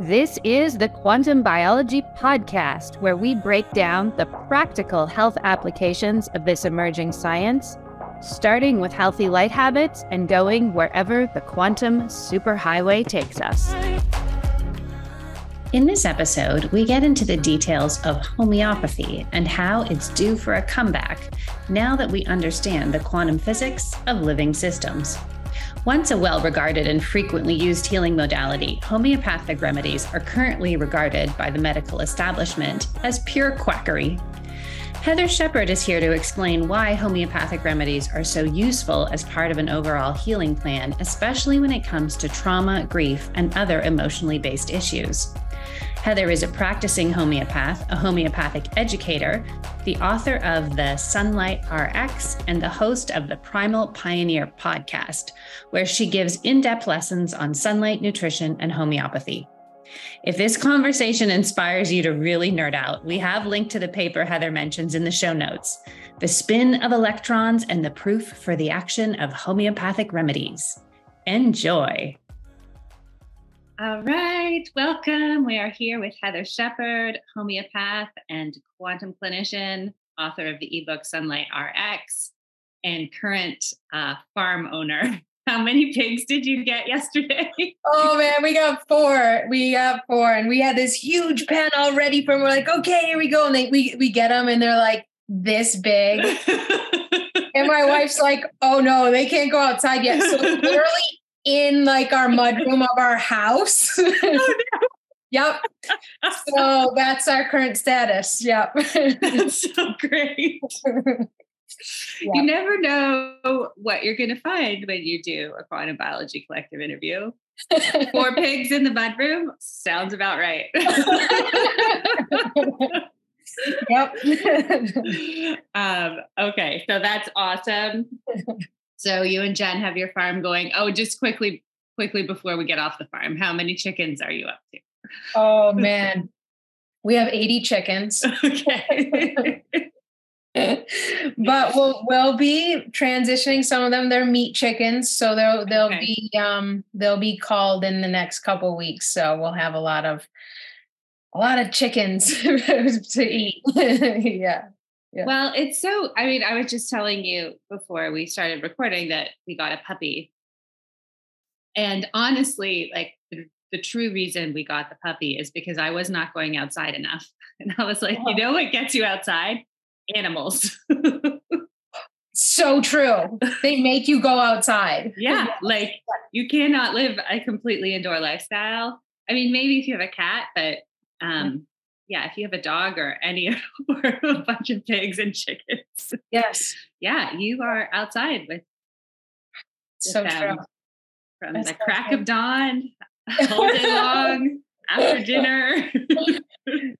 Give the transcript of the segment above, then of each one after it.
This is the Quantum Biology Podcast, where we break down the practical health applications of this emerging science, starting with healthy light habits and going wherever the quantum superhighway takes us. In this episode, we get into the details of homeopathy and how it's due for a comeback now that we understand the quantum physics of living systems. Once a well regarded and frequently used healing modality, homeopathic remedies are currently regarded by the medical establishment as pure quackery. Heathar Shepard is here to explain why homeopathic remedies are so useful as part of an overall healing plan, especially when it comes to trauma, grief, and other emotionally based issues. Heathar is a practicing homeopath, a homeopathic educator, the author of the Sunlight RX, and the host of the Primal Pioneer podcast, where she gives in depth lessons on sunlight, nutrition, and homeopathy. If this conversation inspires you to really nerd out, we have linked to the paper Heathar mentions in the show notes The Spin of Electrons and the Proof for the Action of Homeopathic Remedies. Enjoy. All right, welcome. We are here with Heathar Shepard, homeopath and quantum clinician, author of the ebook Sunlight RX, and current uh, farm owner. How many pigs did you get yesterday? oh man, we got four. We got four, and we had this huge pen all ready for. Them. We're like, okay, here we go, and they, we we get them, and they're like this big. and my wife's like, oh no, they can't go outside yet. So literally in like our mudroom of our house. Oh, no. yep. So that's our current status. Yep. That's so great. Yeah. You never know what you're going to find when you do a quantum biology collective interview. Four pigs in the mudroom sounds about right. yep. um, okay, so that's awesome. So you and Jen have your farm going. Oh, just quickly, quickly before we get off the farm, how many chickens are you up to? Oh man, we have 80 chickens. Okay. but we'll we'll be transitioning some of them. They're meat chickens, so they'll they'll okay. be um they'll be called in the next couple weeks. So we'll have a lot of a lot of chickens to eat. yeah. Yeah. Well, it's so, I mean, I was just telling you before we started recording that we got a puppy. And honestly, like the, the true reason we got the puppy is because I was not going outside enough. And I was like, you know what gets you outside? Animals. so true. They make you go outside. Yeah. Like you cannot live a completely indoor lifestyle. I mean, maybe if you have a cat, but um, yeah, if you have a dog or any or a bunch of pigs and chickens, yes, yeah, you are outside with so them true. from That's the so crack true. of dawn all day long after dinner.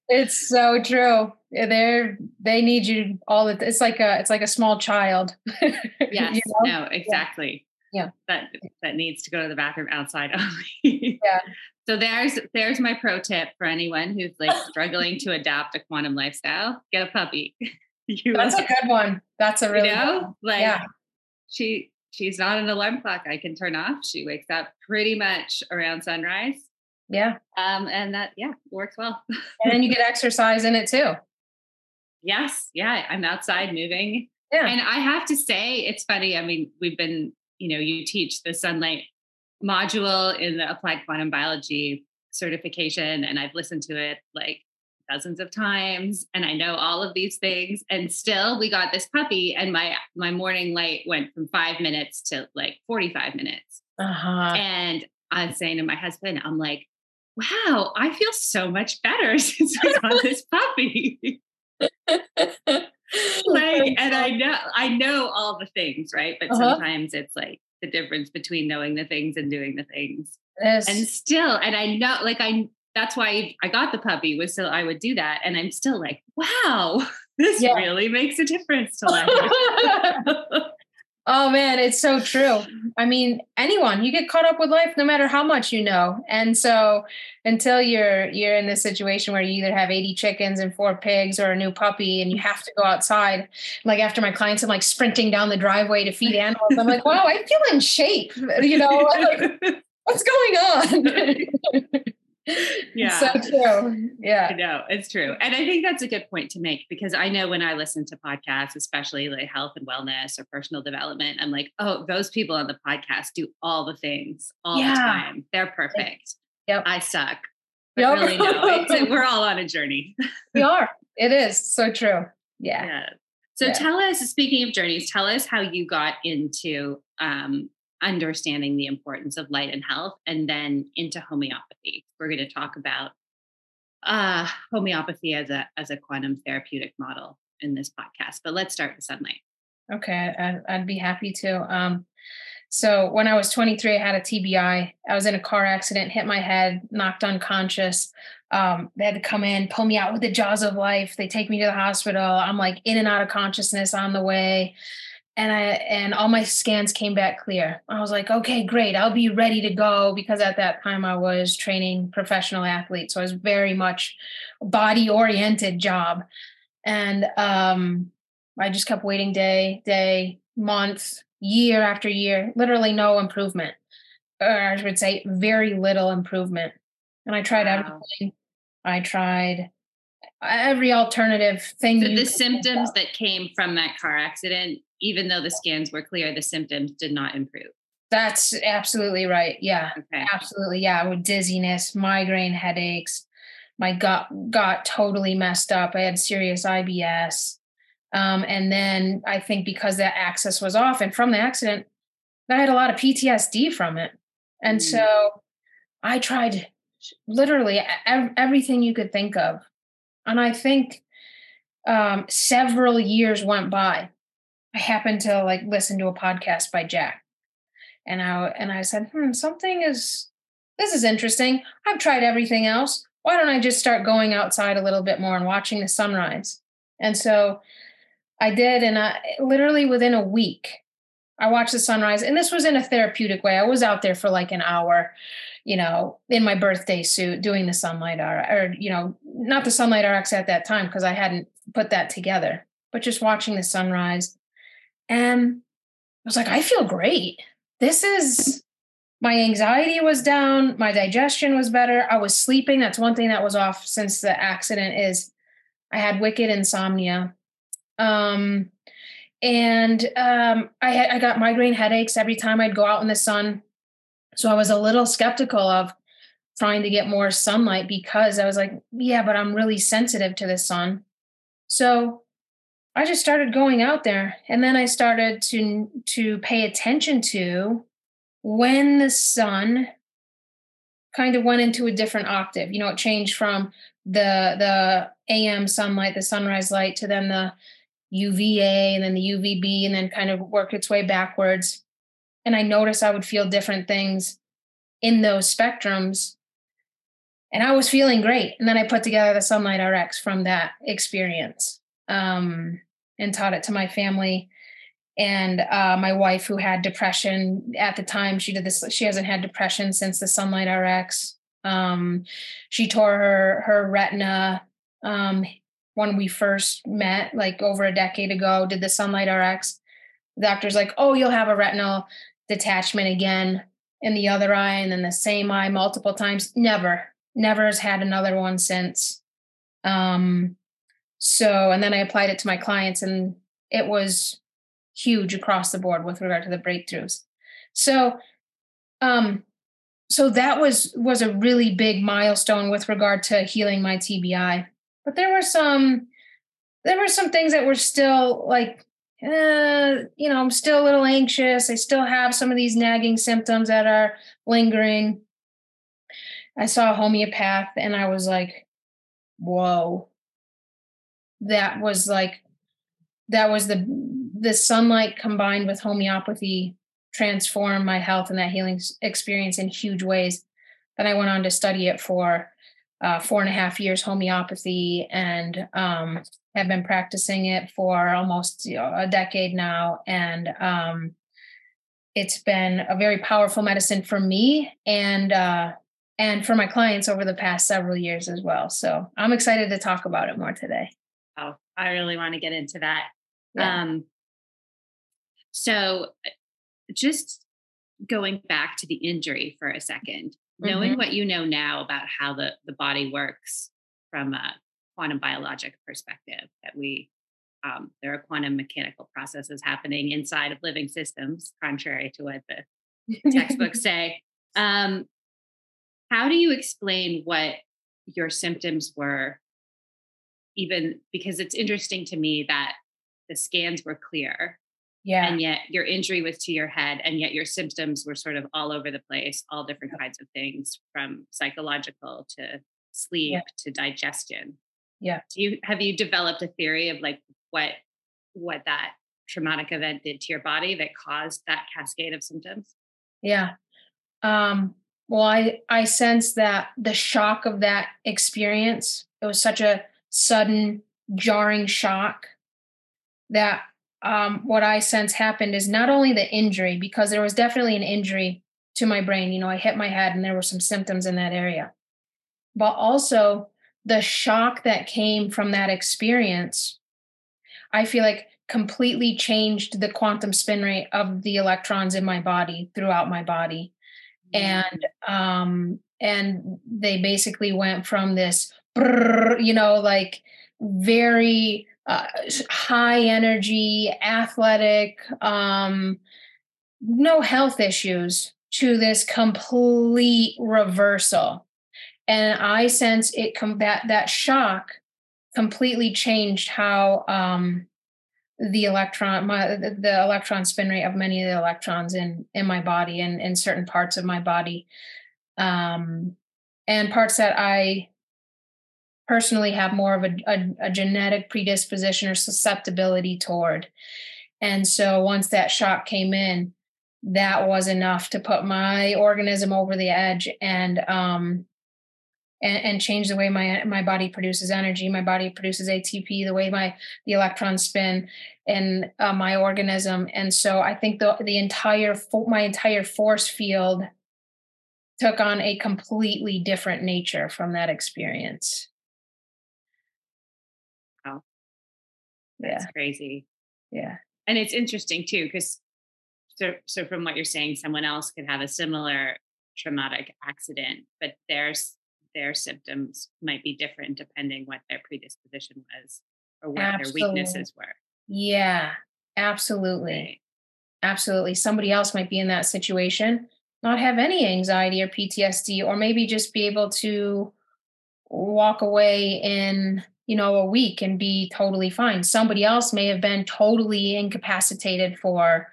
it's so true. They're they need you all the. It's like a it's like a small child. yes. You know? No. Exactly. Yeah. That that needs to go to the bathroom outside only. yeah. So there's there's my pro tip for anyone who's like struggling to adapt a quantum lifestyle. Get a puppy. you That's a good one. That's a really you know? like yeah. she she's not an alarm clock I can turn off. She wakes up pretty much around sunrise. Yeah. Um and that yeah, works well. and then you get exercise in it too. Yes. Yeah. I'm outside moving. Yeah. And I have to say, it's funny. I mean, we've been, you know, you teach the sunlight module in the applied quantum biology certification and I've listened to it like dozens of times and I know all of these things and still we got this puppy and my my morning light went from 5 minutes to like 45 minutes. Uh-huh. And I was saying to my husband I'm like wow, I feel so much better since we got this puppy. like and I know I know all the things, right? But uh-huh. sometimes it's like the difference between knowing the things and doing the things. Yes. And still, and I know, like, I, that's why I got the puppy was so I would do that. And I'm still like, wow, this yeah. really makes a difference to life. Oh man, it's so true. I mean, anyone, you get caught up with life no matter how much you know. And so until you're you're in this situation where you either have 80 chickens and four pigs or a new puppy and you have to go outside. Like after my clients I'm like sprinting down the driveway to feed animals. I'm like, wow, I feel in shape. You know, like, what's going on? yeah. So true. Yeah. I know it's true. And I think that's a good point to make because I know when I listen to podcasts, especially like health and wellness or personal development, I'm like, oh, those people on the podcast do all the things all yeah. the time. They're perfect. Yep. I suck. But yep. really, no, we're all on a journey. we are. It is so true. Yeah. yeah. So yeah. tell us, speaking of journeys, tell us how you got into um, understanding the importance of light and health and then into homeopathy. We're going to talk about uh, homeopathy as a as a quantum therapeutic model in this podcast. But let's start with sunlight. Okay, I'd, I'd be happy to. Um, so when I was 23, I had a TBI. I was in a car accident, hit my head, knocked unconscious. Um, they had to come in, pull me out with the jaws of life. They take me to the hospital. I'm like in and out of consciousness on the way and I and all my scans came back clear. I was like, okay, great, I'll be ready to go because at that time I was training professional athletes, so I was very much body oriented job, and um, I just kept waiting day, day, month, year after year, literally no improvement, or I would say very little improvement. And I tried wow. everything. I tried every alternative thing. So the symptoms that came from that car accident even though the scans were clear, the symptoms did not improve. That's absolutely right. Yeah. Okay. Absolutely. Yeah. With dizziness, migraine headaches, my gut got totally messed up. I had serious IBS. Um, and then I think because that axis was off and from the accident, I had a lot of PTSD from it. And mm. so I tried literally everything you could think of. And I think um, several years went by I happened to like listen to a podcast by Jack. And I and I said, hmm, something is this is interesting. I've tried everything else. Why don't I just start going outside a little bit more and watching the sunrise? And so I did, and I literally within a week, I watched the sunrise. And this was in a therapeutic way. I was out there for like an hour, you know, in my birthday suit doing the sunlight RX, or, you know, not the sunlight RX at that time because I hadn't put that together, but just watching the sunrise and I was like, I feel great. This is my anxiety was down, my digestion was better. I was sleeping. That's one thing that was off since the accident is I had wicked insomnia. Um, and um, I had, I got migraine headaches every time I'd go out in the sun. So I was a little skeptical of trying to get more sunlight because I was like, yeah, but I'm really sensitive to the sun. So I just started going out there and then I started to to pay attention to when the sun kind of went into a different octave. You know, it changed from the the AM sunlight, the sunrise light to then the UVA and then the UVB and then kind of worked its way backwards. And I noticed I would feel different things in those spectrums. And I was feeling great. And then I put together the Sunlight RX from that experience. Um, and taught it to my family and uh, my wife who had depression at the time she did this she hasn't had depression since the sunlight rx um, she tore her her retina um, when we first met like over a decade ago did the sunlight rx the doctor's like oh you'll have a retinal detachment again in the other eye and then the same eye multiple times never never has had another one since um, so, and then I applied it to my clients, and it was huge across the board with regard to the breakthroughs. So, um, so that was was a really big milestone with regard to healing my TBI. But there were some there were some things that were still like uh, you know, I'm still a little anxious. I still have some of these nagging symptoms that are lingering. I saw a homeopath and I was like, whoa, that was like that was the the sunlight combined with homeopathy transformed my health and that healing experience in huge ways. Then I went on to study it for uh, four and a half years homeopathy and um, have been practicing it for almost you know, a decade now. And um, it's been a very powerful medicine for me and uh, and for my clients over the past several years as well. So I'm excited to talk about it more today. Oh, I really want to get into that. Yeah. Um, so, uh, just going back to the injury for a second, knowing mm-hmm. what you know now about how the, the body works from a quantum biologic perspective, that we um, there are quantum mechanical processes happening inside of living systems, contrary to what the textbooks say. Um, how do you explain what your symptoms were? Even because it's interesting to me that the scans were clear. Yeah. And yet your injury was to your head, and yet your symptoms were sort of all over the place, all different yeah. kinds of things from psychological to sleep yeah. to digestion. Yeah. Do you have you developed a theory of like what what that traumatic event did to your body that caused that cascade of symptoms? Yeah. Um, well, I I sense that the shock of that experience, it was such a sudden, jarring shock that um, what I sense happened is not only the injury, because there was definitely an injury to my brain. You know, I hit my head and there were some symptoms in that area, but also the shock that came from that experience I feel like completely changed the quantum spin rate of the electrons in my body throughout my body. Mm-hmm. And um and they basically went from this you know like very uh, high energy athletic um no health issues to this complete reversal. And i sense it come that that shock completely changed how um, the electron my the, electron spin rate of many of the electrons in in my body and in certain parts of my body. Um, and parts that i personally have more of a, a, a genetic predisposition or susceptibility toward. And so once that shock came in that was enough to put my organism over the edge and um, and, and change the way my my body produces energy. My body produces atp the way my the electrons spin in uh, my organism. And so i think the the entire my entire force field took on a completely different nature from that experience that's yeah. crazy yeah and it's interesting too because so so from what you're saying someone else could have a similar traumatic accident but there's their symptoms might be different depending what their predisposition was or what absolutely. their weaknesses were. Yeah, absolutely. Right. Absolutely. Somebody else might be in that situation, not have any anxiety or PTSD, or maybe just be able to walk away in you know a week and be totally fine somebody else may have been totally incapacitated for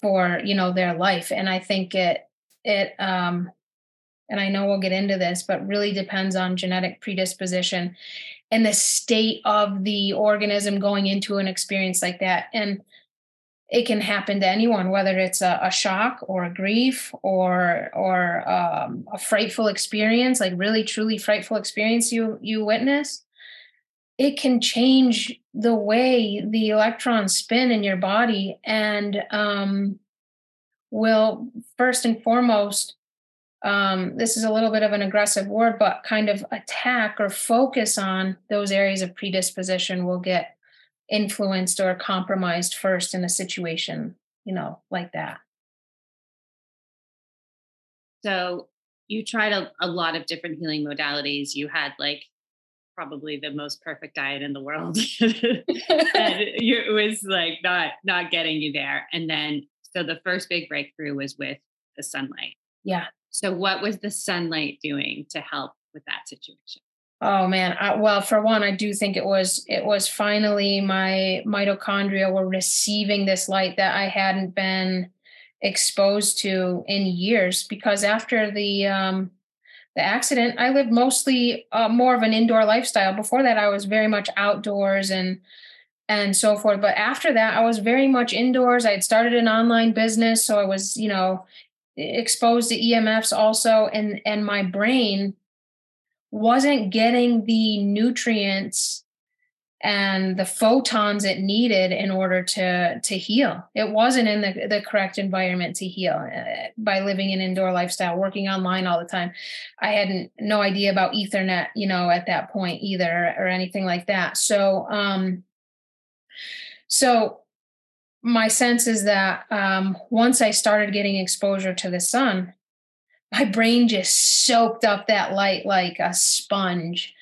for you know their life and i think it it um and I know we'll get into this, but really depends on genetic predisposition and the state of the organism going into an experience like that. And it can happen to anyone, whether it's a, a shock or a grief or or um, a frightful experience, like really truly frightful experience you you witness. It can change the way the electrons spin in your body, and um, will first and foremost um, this is a little bit of an aggressive word, but kind of attack or focus on those areas of predisposition will get influenced or compromised first in a situation, you know, like that. So you tried a, a lot of different healing modalities. You had like probably the most perfect diet in the world. and it was like not not getting you there. And then so the first big breakthrough was with the sunlight. Yeah. So, what was the sunlight doing to help with that situation? Oh man, I, well, for one, I do think it was it was finally my mitochondria were receiving this light that I hadn't been exposed to in years. Because after the um, the accident, I lived mostly uh, more of an indoor lifestyle. Before that, I was very much outdoors and and so forth. But after that, I was very much indoors. I had started an online business, so I was, you know, exposed to EMFs also, and and my brain wasn't getting the nutrients and the photons it needed in order to to heal. It wasn't in the, the correct environment to heal uh, by living an indoor lifestyle, working online all the time. I hadn't no idea about Ethernet, you know, at that point either or anything like that. So um so my sense is that um, once I started getting exposure to the sun, my brain just soaked up that light like a sponge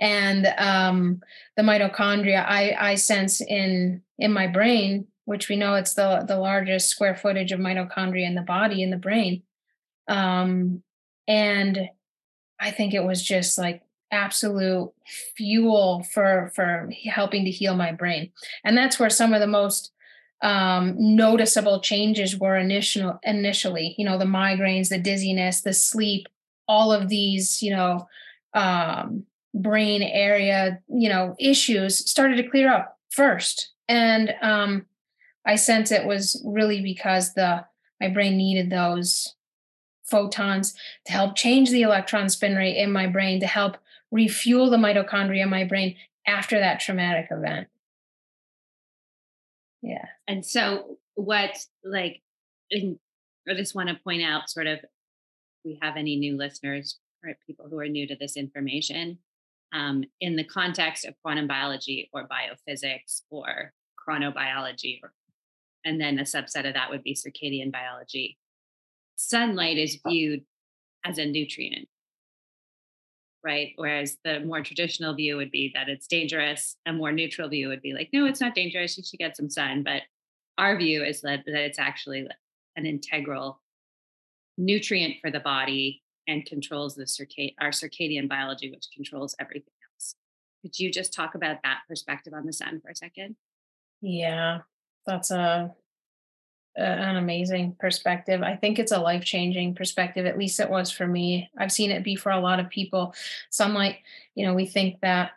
and um, the mitochondria I, I sense in in my brain which we know it's the the largest square footage of mitochondria in the body in the brain um, and i think it was just like absolute fuel for for helping to heal my brain. And that's where some of the most um, noticeable changes were initial initially you know the migraines the dizziness the sleep all of these you know um, brain area you know issues started to clear up first. And um, i sense it was really because the my brain needed those photons to help change the electron spin rate in my brain to help refuel the mitochondria in my brain after that traumatic event. Yeah. And so what like in, i just want to point out sort of we have any new listeners or people who are new to this information um, in the context of quantum biology or biophysics or chronobiology or, and then a subset of that would be circadian biology sunlight is viewed as a nutrient right? Whereas the more traditional view would be that it's dangerous. A more neutral view would be like, no, it's not dangerous. You should get some sun. But our view is that, that it's actually an integral nutrient for the body and controls the circad our circadian biology, which controls everything else. Could you just talk about that perspective on the sun for a second? Yeah, that's a an amazing perspective. I think it's a life changing perspective. At least it was for me. I've seen it be for a lot of people. Sunlight, you know, we think that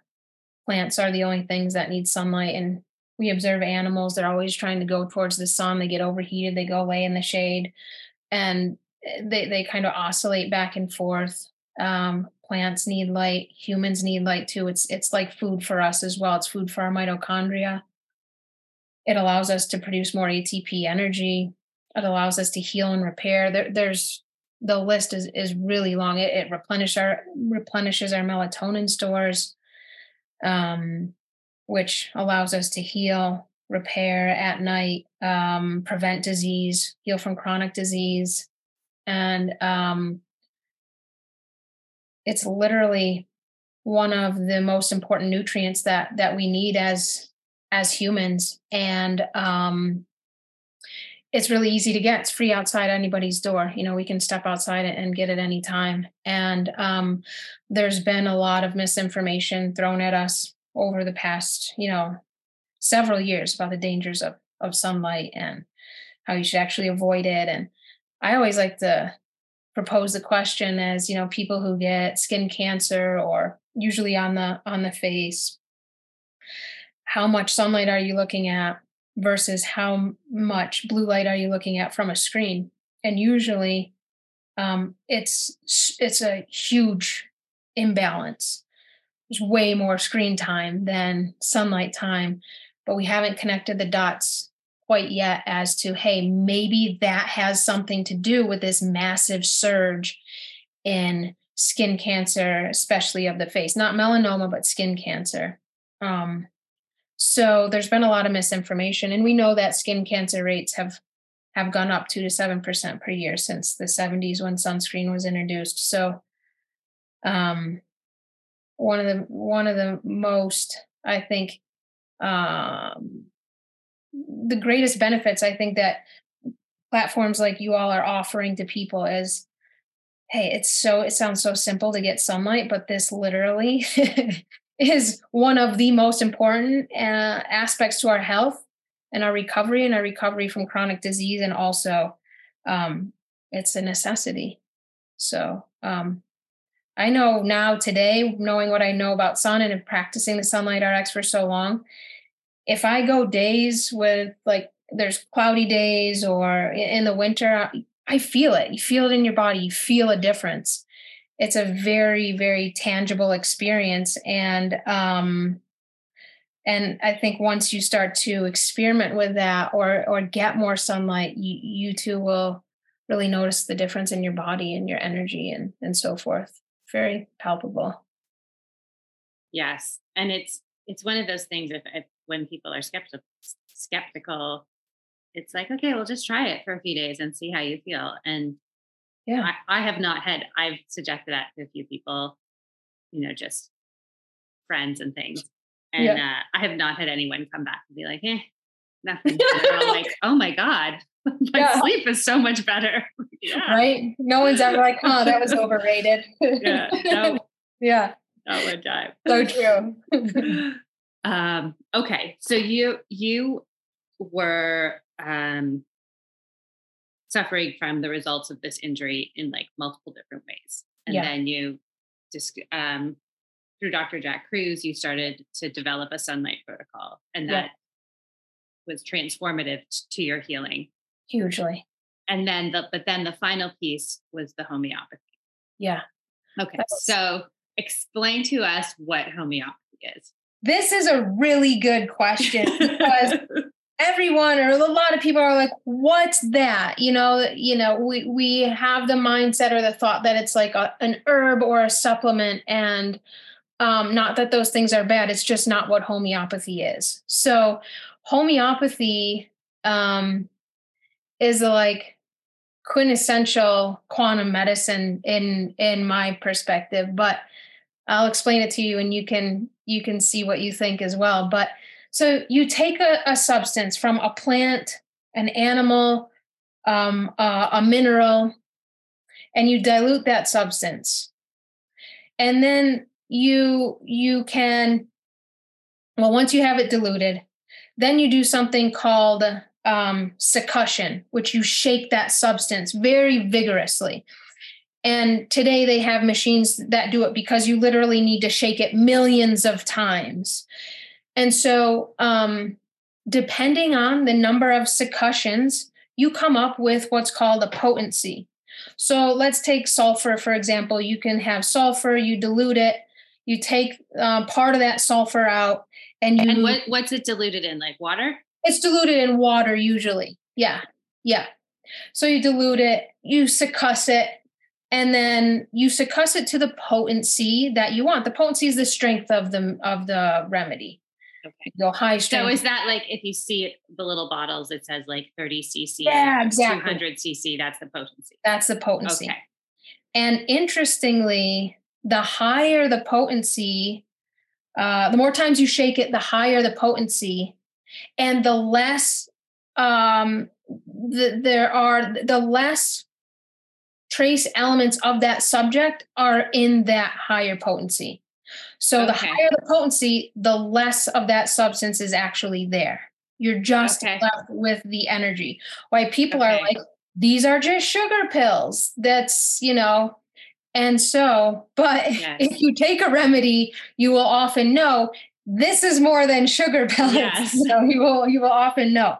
plants are the only things that need sunlight. And we observe animals, they're always trying to go towards the sun. They get overheated, they go away in the shade, and they, they kind of oscillate back and forth. Um, plants need light, humans need light too. It's it's like food for us as well. It's food for our mitochondria it allows us to produce more ATP energy. It allows us to heal and repair. There, there's the list is is really long. It, it replenishes our replenishes our melatonin stores, um, which allows us to heal, repair at night, um, prevent disease, heal from chronic disease, and um, it's literally one of the most important nutrients that that we need as as humans and um, it's really easy to get. It's free outside anybody's door. You know we can step outside and get it anytime. And um, there's been a lot of misinformation thrown at us over the past you know several years about the dangers of of sunlight and how you should actually avoid it and i always like to propose the question as you know people who get skin cancer or usually on the on the face how much sunlight are you looking at versus how much blue light are you looking at from a screen? And usually um, it's it's a huge imbalance. There's way more screen time than sunlight time but we haven't connected the dots quite yet as to hey maybe that has something to do with this massive surge in skin cancer especially of the face not melanoma but skin cancer um, so there's been a lot of misinformation, and we know that skin cancer rates have have gone up two to seven percent per year since the 70s when sunscreen was introduced. So, um, one of the one of the most I think um, the greatest benefits I think that platforms like you all are offering to people is hey it's so it sounds so simple to get sunlight but this literally is one of the most important uh, aspects to our health and our recovery and our recovery from chronic disease and also um, it's a necessity. So um, i know now today knowing what i know about sun and practicing the sunlight rx for so long if i go days with like there's cloudy days or in the winter i feel it. You feel it in your body. You feel a difference. It's a very very tangible experience and um and i think once you start to experiment with that or or get more sunlight you you too will really notice the difference in your body and your energy and and so forth. Very palpable. Yes and it's it's one of those things if, if when people are skeptical skeptical it's like okay we'll just try it for a few days and see how you feel and Yeah. I, I have not had, I've suggested that to a few people, you know, just friends and things. And uh, I have not had anyone come back and be like, eh, nothing. They're all like, oh my God, my Yeah. sleep is so much better. yeah. Right? No one's ever like, oh, that was overrated. Yeah. No, yeah. not one time. So true. Um, okay. So you, you were, um, suffering from the results of this injury in like multiple different ways. And Yeah. then you just, um, through Dr. Jack Kruse, you started to develop a sunlight protocol and Yeah. that was transformative to your healing. Hugely. And then the, but then the final piece was the homeopathy. Yeah. Okay. So explain to us what homeopathy is. This is a really good question because everyone or a lot of people are like what's that? You know you know we we have the mindset or the thought that it's like a, an herb or a supplement and um not that those things are bad it's just not what homeopathy is. So homeopathy um is like quintessential quantum medicine in in my perspective but i'll explain it to you and you can you can see what you think as well but so you take a, a substance from a plant, an animal, um, uh, a mineral, and you dilute that substance, and then you you can well once you have it diluted, then you do something called um, succussion, which you shake that substance very vigorously. And today they have machines that do it because you literally need to shake it millions of times. And so, um, depending on the number of succussions, you come up with what's called a potency. So, let's take sulfur, for example. You can have sulfur, you dilute it, you take uh, part of that sulfur out, and you. And what, what's it diluted in? Like water? It's diluted in water usually. Yeah. Yeah. So, you dilute it, you succuss it, and then you succuss it to the potency that you want. The potency is the strength of the of the remedy. Okay. Go high strength. So is that like if you see the little bottles, it says like 30 cc, Yeah, exactly. 200 cc, that's the potency. That's the potency. Okay. And interestingly, the higher the potency, uh, the more times you shake it, the higher the potency, and the less um, the, there are, the less trace elements of that subject are in that higher potency. So the higher the potency, the less of that substance is actually there. You're just Okay. left with the energy. Why people are like, these are just sugar pills. That's, you know, and so, but Yes. if you take a remedy, you will often know this is more than sugar pills. Yes. So you will you will often know.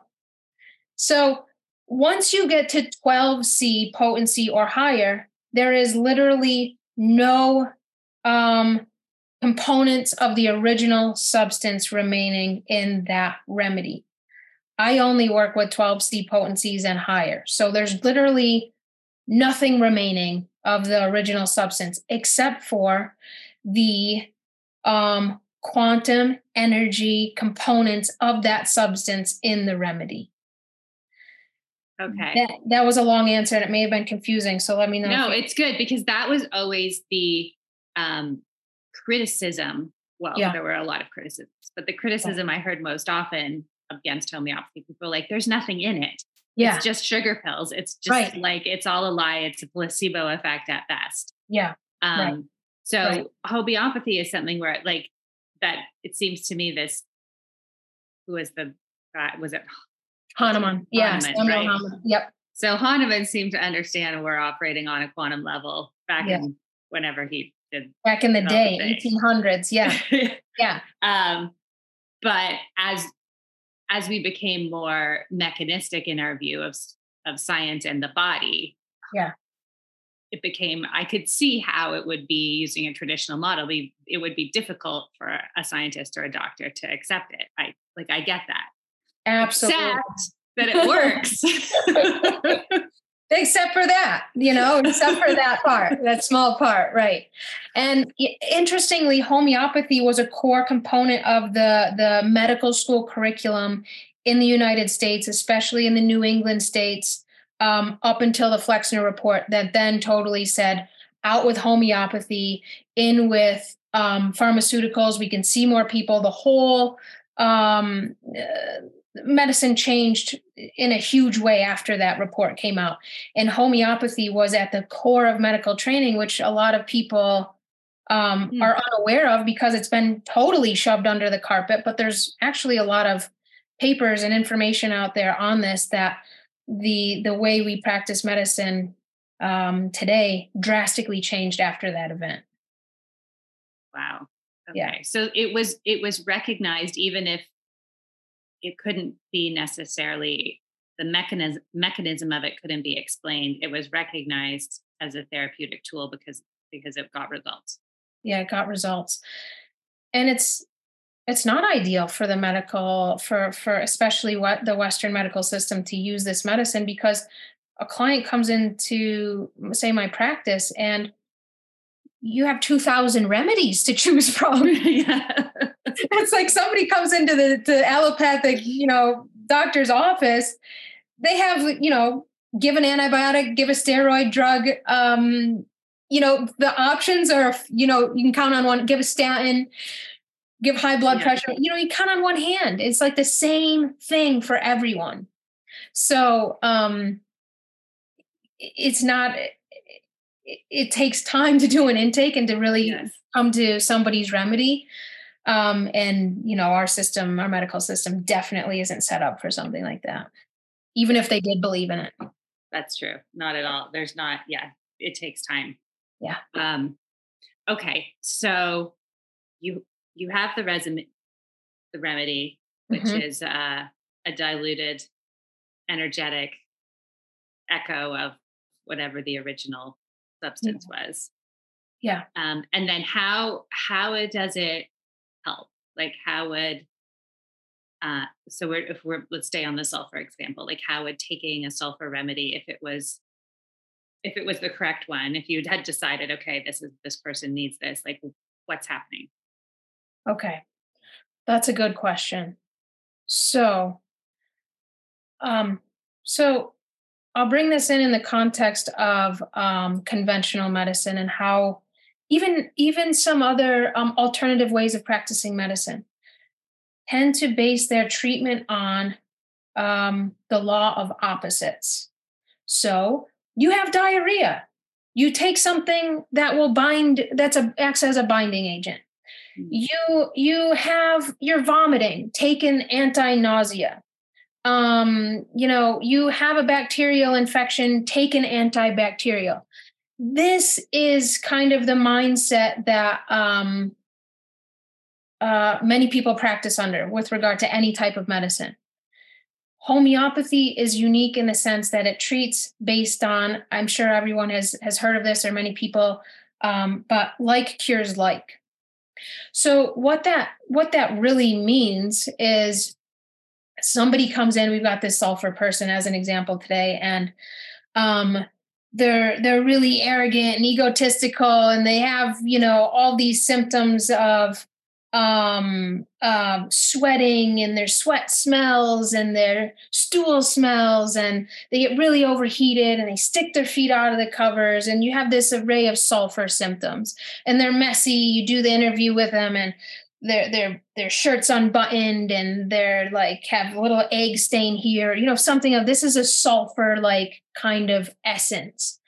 So once you get to 12C potency or higher, there is literally no um, components of the original substance remaining in that remedy. I only work with 12C potencies and higher. So there's literally nothing remaining of the original substance except for the um, quantum energy components of that substance in the remedy. Okay. That, that was a long answer and it may have been confusing. So let me know. No, it's good because that was always the um, criticism. Well, Yeah. there were a lot of criticisms, but the criticism I heard most often against homeopathy, people like, there's nothing in it. yeah, It's just sugar pills. It's just Right. like, it's all a lie. It's a placebo effect at best. yeah, Um, Right. So Right. homeopathy is something where like that, it seems to me this, who was the, was it Hahnemann. Yeah, Hahnemann, right. Hahnemann. Yep. So Hahnemann seemed to understand we're operating on a quantum level back Yeah. in whenever he did. Back in the day, the eighteen hundreds. Yeah, yeah, um, but as as we became more mechanistic in our view of of science and the body, Yeah. it became. I could see how it would be using a traditional model. Be it would be difficult for a scientist or a doctor to accept it. I like I get that. Absolutely. Except that it works. except for that, you know, except for that part, that small part, right? And interestingly, homeopathy was a core component of the the medical school curriculum in the United States, especially in the New England states. um, up until the Flexner report that then totally said out with homeopathy, in with um, pharmaceuticals. We can see more people. The whole um, uh, medicine changed in a huge way after that report came out. And homeopathy was at the core of medical training, which a lot of people um, mm. are unaware of because it's been totally shoved under the carpet. But there's actually a lot of papers and information out there on this that the the way we practice medicine um, today drastically changed after that event. Wow. Okay. Yeah. So it was it was recognized even if it couldn't be necessarily the mechanism mechanism of it couldn't be explained. It was recognized as a therapeutic tool because because it got results. Yeah, it got results. And it's it's not ideal for the medical for for especially what the western medical system to use this medicine because a client comes into say my practice and you have 2000 remedies to choose from yeah. It's like somebody comes into the, the allopathic you know doctor's office they have you know give an antibiotic give a steroid drug um you know the options are you know you can count on one give a statin give high blood yeah. pressure you know you count on one hand it's like the same thing for everyone so um it's not it, it takes time to do an intake and to really yes. come to somebody's remedy um, and you know our system our medical system definitely isn't set up for something like that even if they did believe in it that's true not at all there's not yeah it takes time yeah um okay so you you have the resume the remedy which mm-hmm. is uh, a diluted energetic echo of whatever the original substance yeah. was. Yeah. Um, and then how how it does it help? Like how would uh, so we're, if we're let's stay on the sulfur example, like how would taking a sulfur remedy, if it was if it was the correct one, if you had decided, okay, this is this person needs this, like what's happening? Okay. That's a good question. So um so I'll bring this in in the context of um, conventional medicine and how even even some other um, alternative ways of practicing medicine tend to base their treatment on um, the law of opposites. So you have diarrhea, you take something that will bind that's a acts as a binding agent. Hmm. You you have you're vomiting, take an anti-nausea um, you know, you have a bacterial infection, take an antibacterial. This is kind of the mindset that um, uh, many people practice under with regard to any type of medicine. Homeopathy is unique in the sense that it treats based on, I'm sure everyone has, has heard of this or many people, um, but like cures like. So what that what that really means is somebody comes in we've got this sulfur person as an example today and um they're they're really arrogant and egotistical and they have you know all these symptoms of um, um, sweating and their sweat smells and their stool smells and they get really overheated and they stick their feet out of the covers and you have this array of sulfur symptoms. And they're messy you do the interview with them and their their their shirts unbuttoned and they're like have a little egg stain here you know something of this is a sulfur like kind of essence.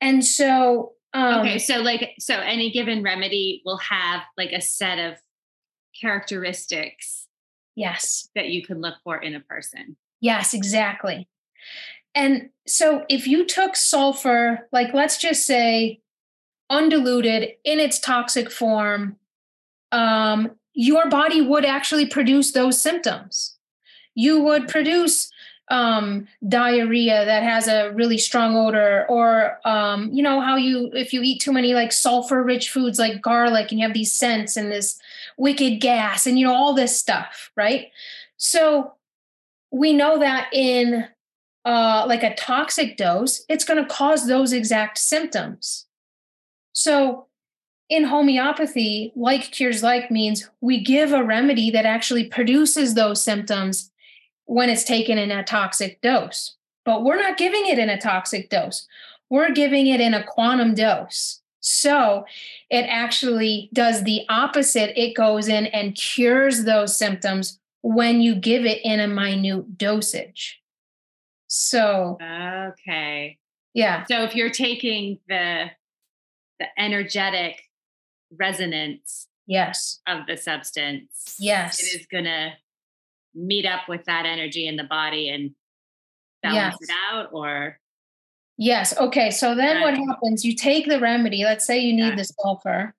And so um, okay so like so any given remedy will have like a set of characteristics yes. that you can look for in a person. Yes exactly. And so if you took sulfur like let's just say undiluted in its toxic form um, your body would actually produce those symptoms. You would produce um, diarrhea that has a really strong odor, or um, you know how you if you eat too many like sulfur-rich foods like garlic, and you have these scents and this wicked gas, and you know all this stuff, right? So we know that in uh, like a toxic dose, it's going to cause those exact symptoms. So in homeopathy, like cures like means we give a remedy that actually produces those symptoms when it's taken in a toxic dose. but we're not giving it in a toxic dose. We're giving it in a quantum dose. So it actually does the opposite. It goes in and cures those symptoms when you give it in a minute dosage. So, okay. Yeah. So if you're taking the the energetic resonance yes of the substance, yes, it is going to meet up with that energy in the body and balance yes. it out or Yes. Okay. So then what happens? You take the remedy. Let's say you need yeah. the sulfur.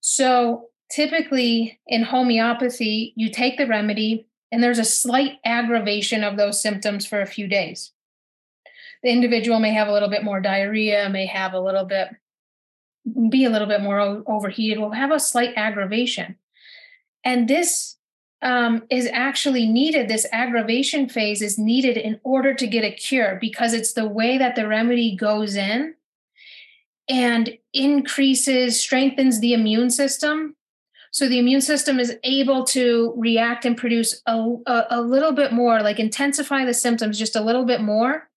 So typically in homeopathy, you take the remedy and there's a slight aggravation of those symptoms for a few days the individual may have a little bit more diarrhea, may have a little bit, be a little bit more overheated, will have a slight aggravation. And this um, is actually needed. This aggravation phase is needed in order to get a cure because it's the way that the remedy goes in and increases, strengthens the immune system. So the immune system is able to react and produce a, a, a little bit more, like intensify the symptoms just a little bit more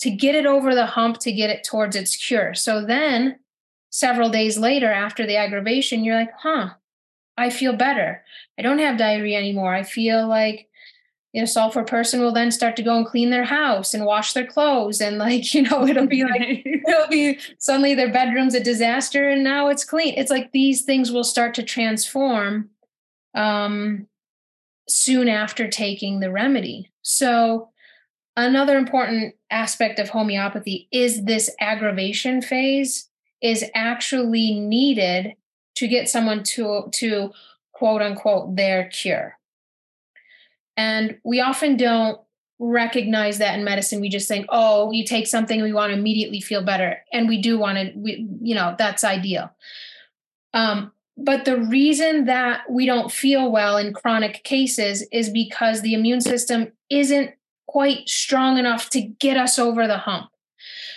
to get it over the hump to get it towards its cure. So then several days later after the aggravation, you're like, huh, I feel better. I don't have diarrhea anymore. I feel like you know, sulfur person will then start to go and clean their house and wash their clothes. And like, you know, it'll be like, it'll be suddenly their bedroom's a disaster and now it's clean. It's like these things will start to transform um, soon after taking the remedy. So Another important aspect of homeopathy is this aggravation phase is actually needed to get someone to to quote unquote their cure. And we often don't recognize that in medicine. We just think, oh, you take something, we want to immediately feel better. And we do want to, we, you know, that's ideal. Um, but the reason that we don't feel well in chronic cases is because the immune system isn't quite strong enough to get us over the hump.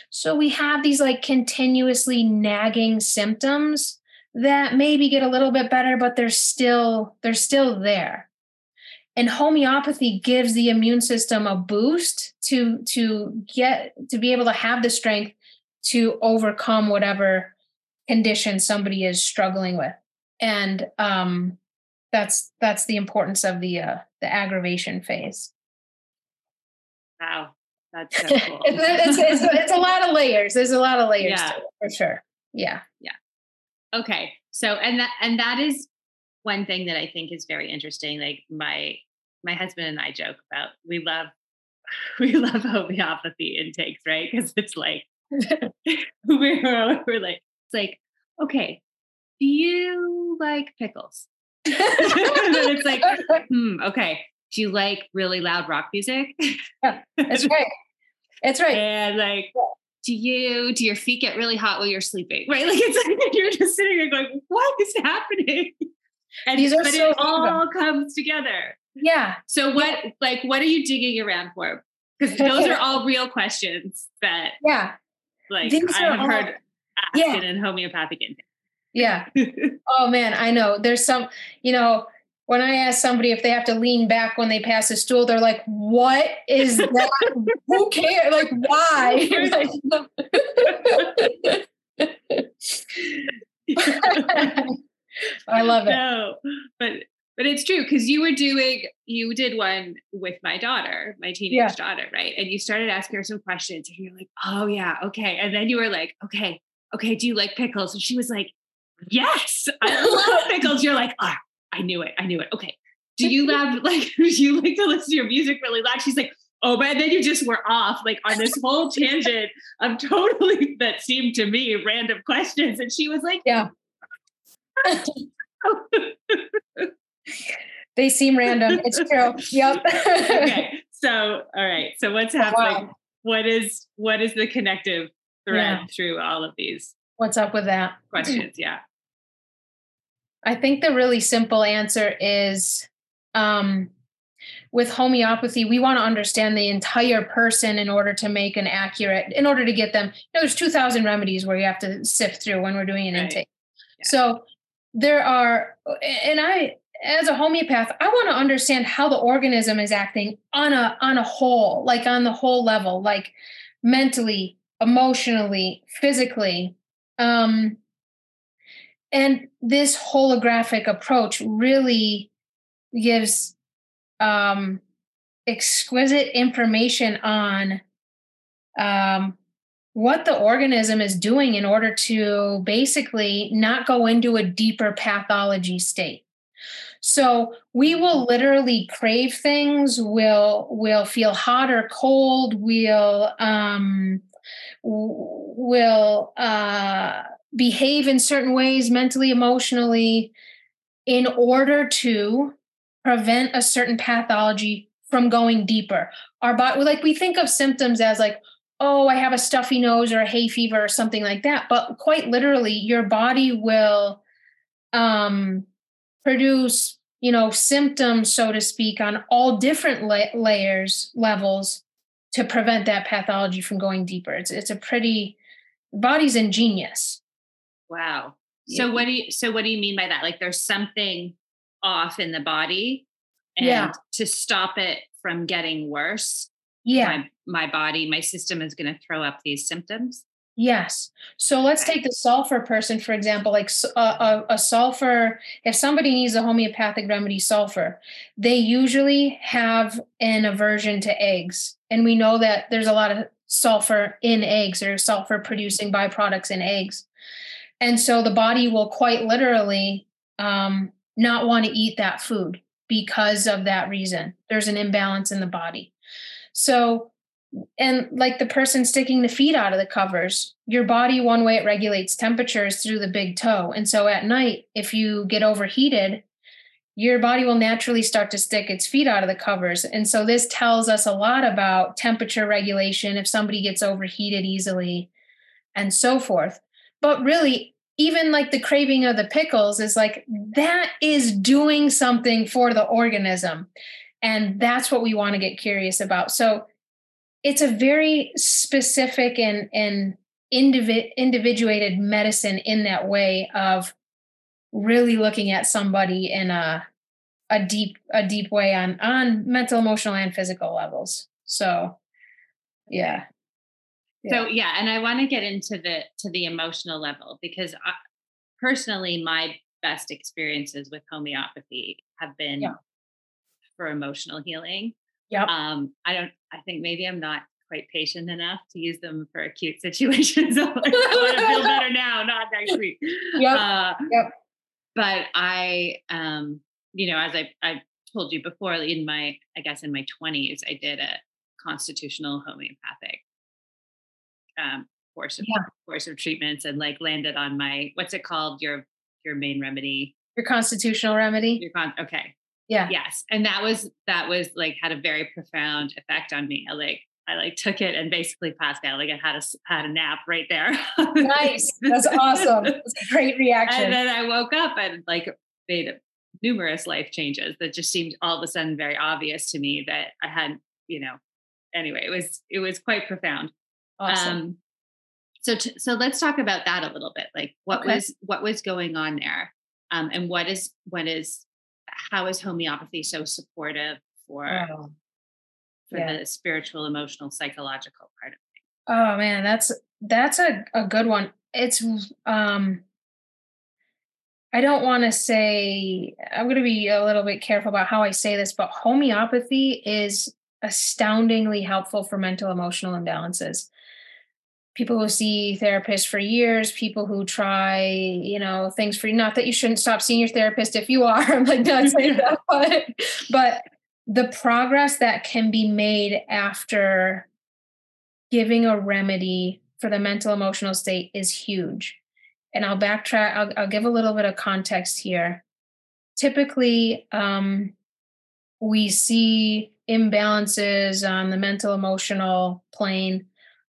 So we have these like continuously nagging symptoms that maybe get a little bit better but they're still they're still there. And homeopathy gives the immune system a boost to to get to be able to have the strength to overcome whatever condition somebody is struggling with. And um that's that's the importance of the uh the aggravation phase. Wow. That's so cool. it's, it's, it's, a lot of layers. There's a lot of layers yeah. for sure. Yeah. Yeah. Okay. So, and that, and that is one thing that I think is very interesting. Like my, my husband and I joke about, we love, we love homeopathy intakes, right? Cause it's like, we're, we're like, it's like, okay, do you like pickles? and it's like, hmm, okay, do you like really loud rock music? Yeah, that's right. That's right. And like, do you do your feet get really hot while you're sleeping? Right? Like it's like you're just sitting there going, what is happening? And These are but so it all comes together. Yeah. So what yeah. like what are you digging around for? Because those are all real questions that yeah. Like These I have heard asked yeah. in homeopathic intake. Yeah. oh man, I know. There's some, you know, when I ask somebody if they have to lean back when they pass a stool, they're like, "What is that? Who cares? Like, why?" I love it. No, but but it's true because you were doing you did one with my daughter, my teenage yeah. daughter, right? And you started asking her some questions, and you're like, "Oh yeah, okay," and then you were like, "Okay, okay, do you like pickles?" And she was like, "Yes, I love pickles." You're like, "Ah." I knew it. I knew it. Okay. Do you love like do you like to listen to your music really loud? She's like, oh, but then you just were off like on this whole tangent of totally that seemed to me random questions. And she was like, Yeah. they seem random. It's true. Yep. okay. So all right. So what's happening? Wow. What is what is the connective thread yeah. through all of these? What's up with that? Questions. Yeah. I think the really simple answer is um, with homeopathy, we want to understand the entire person in order to make an accurate, in order to get them. You know, there's 2,000 remedies where you have to sift through when we're doing an right. intake. Yeah. So there are, and I, as a homeopath, I want to understand how the organism is acting on a on a whole, like on the whole level, like mentally, emotionally, physically. Um, and this holographic approach really gives um, exquisite information on um, what the organism is doing in order to basically not go into a deeper pathology state. So we will literally crave things. We'll we'll feel hot or cold. We'll um, will uh, behave in certain ways mentally, emotionally, in order to prevent a certain pathology from going deeper. Our body, like we think of symptoms as like, oh, I have a stuffy nose or a hay fever or something like that. But quite literally, your body will um, produce, you know, symptoms, so to speak, on all different la- layers, levels to prevent that pathology from going deeper. It's it's a pretty body's ingenious. Wow. So yeah. what do you so what do you mean by that? Like there's something off in the body and yeah. to stop it from getting worse. Yeah. My, my body, my system is going to throw up these symptoms. Yes. So let's okay. take the sulfur person, for example, like a, a, uh, uh, a, sulfur, if somebody needs a homeopathic remedy, sulfur, they usually have an aversion to eggs. And we know that there's a lot of sulfur in eggs or sulfur producing byproducts in eggs. And so the body will quite literally um, not want to eat that food because of that reason. There's an imbalance in the body. So and like the person sticking the feet out of the covers your body one way it regulates temperatures through the big toe and so at night if you get overheated your body will naturally start to stick its feet out of the covers and so this tells us a lot about temperature regulation if somebody gets overheated easily and so forth but really even like the craving of the pickles is like that is doing something for the organism. And that's what we want to get curious about. So it's a very specific and and individ, individuated medicine in that way of really looking at somebody in a a deep a deep way on on mental emotional and physical levels. So yeah, yeah. so yeah and i want to get into the to the emotional level because I, personally my best experiences with homeopathy have been yeah. for emotional healing yeah. Um, I don't, I think maybe I'm not quite patient enough to use them for acute situations. I want to feel better now, not next week. Yep. Uh, yep. But I, um, you know, as I, I told you before, in my, I guess in my 20s, I did a constitutional homeopathic um, course of yeah. course of treatments and like landed on my what's it called your your main remedy your constitutional remedy your con okay yeah. Yes. And that was that was like had a very profound effect on me. I like I like took it and basically passed out. Like I had a had a nap right there. nice. That's awesome. That's a great reaction. And then I woke up and like made numerous life changes that just seemed all of a sudden very obvious to me that I hadn't you know, anyway, it was it was quite profound. Awesome. Um, so t- so let's talk about that a little bit. Like what okay. was what was going on there, um, and what is what is how is homeopathy so supportive for oh, for yeah. the spiritual, emotional, psychological part of things? Oh man, that's that's a, a good one. It's um I don't want to say I'm going to be a little bit careful about how I say this, but homeopathy is astoundingly helpful for mental emotional imbalances people who see therapists for years, people who try, you know, things for you. Not that you shouldn't stop seeing your therapist if you are. I'm like not saying that, but but the progress that can be made after giving a remedy for the mental emotional state is huge. And I'll backtrack. I'll, I'll give a little bit of context here. Typically, um, we see imbalances on the mental emotional plane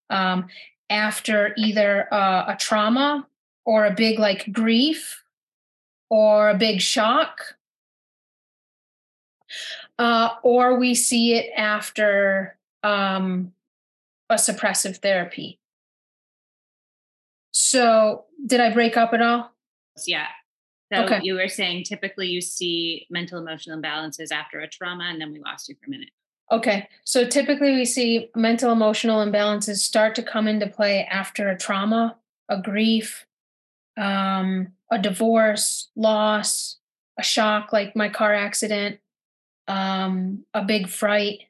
um, after either uh, a trauma or a big like grief or a big shock uh, or we see it after um, a suppressive therapy so did i break up at all yeah So Okay. you were saying typically you see mental emotional imbalances after a trauma, and then we lost you for a minute. Okay. So typically we see mental emotional imbalances start to come into play after a trauma, a grief, um, a divorce, loss, a shock like my car accident, um, a big fright,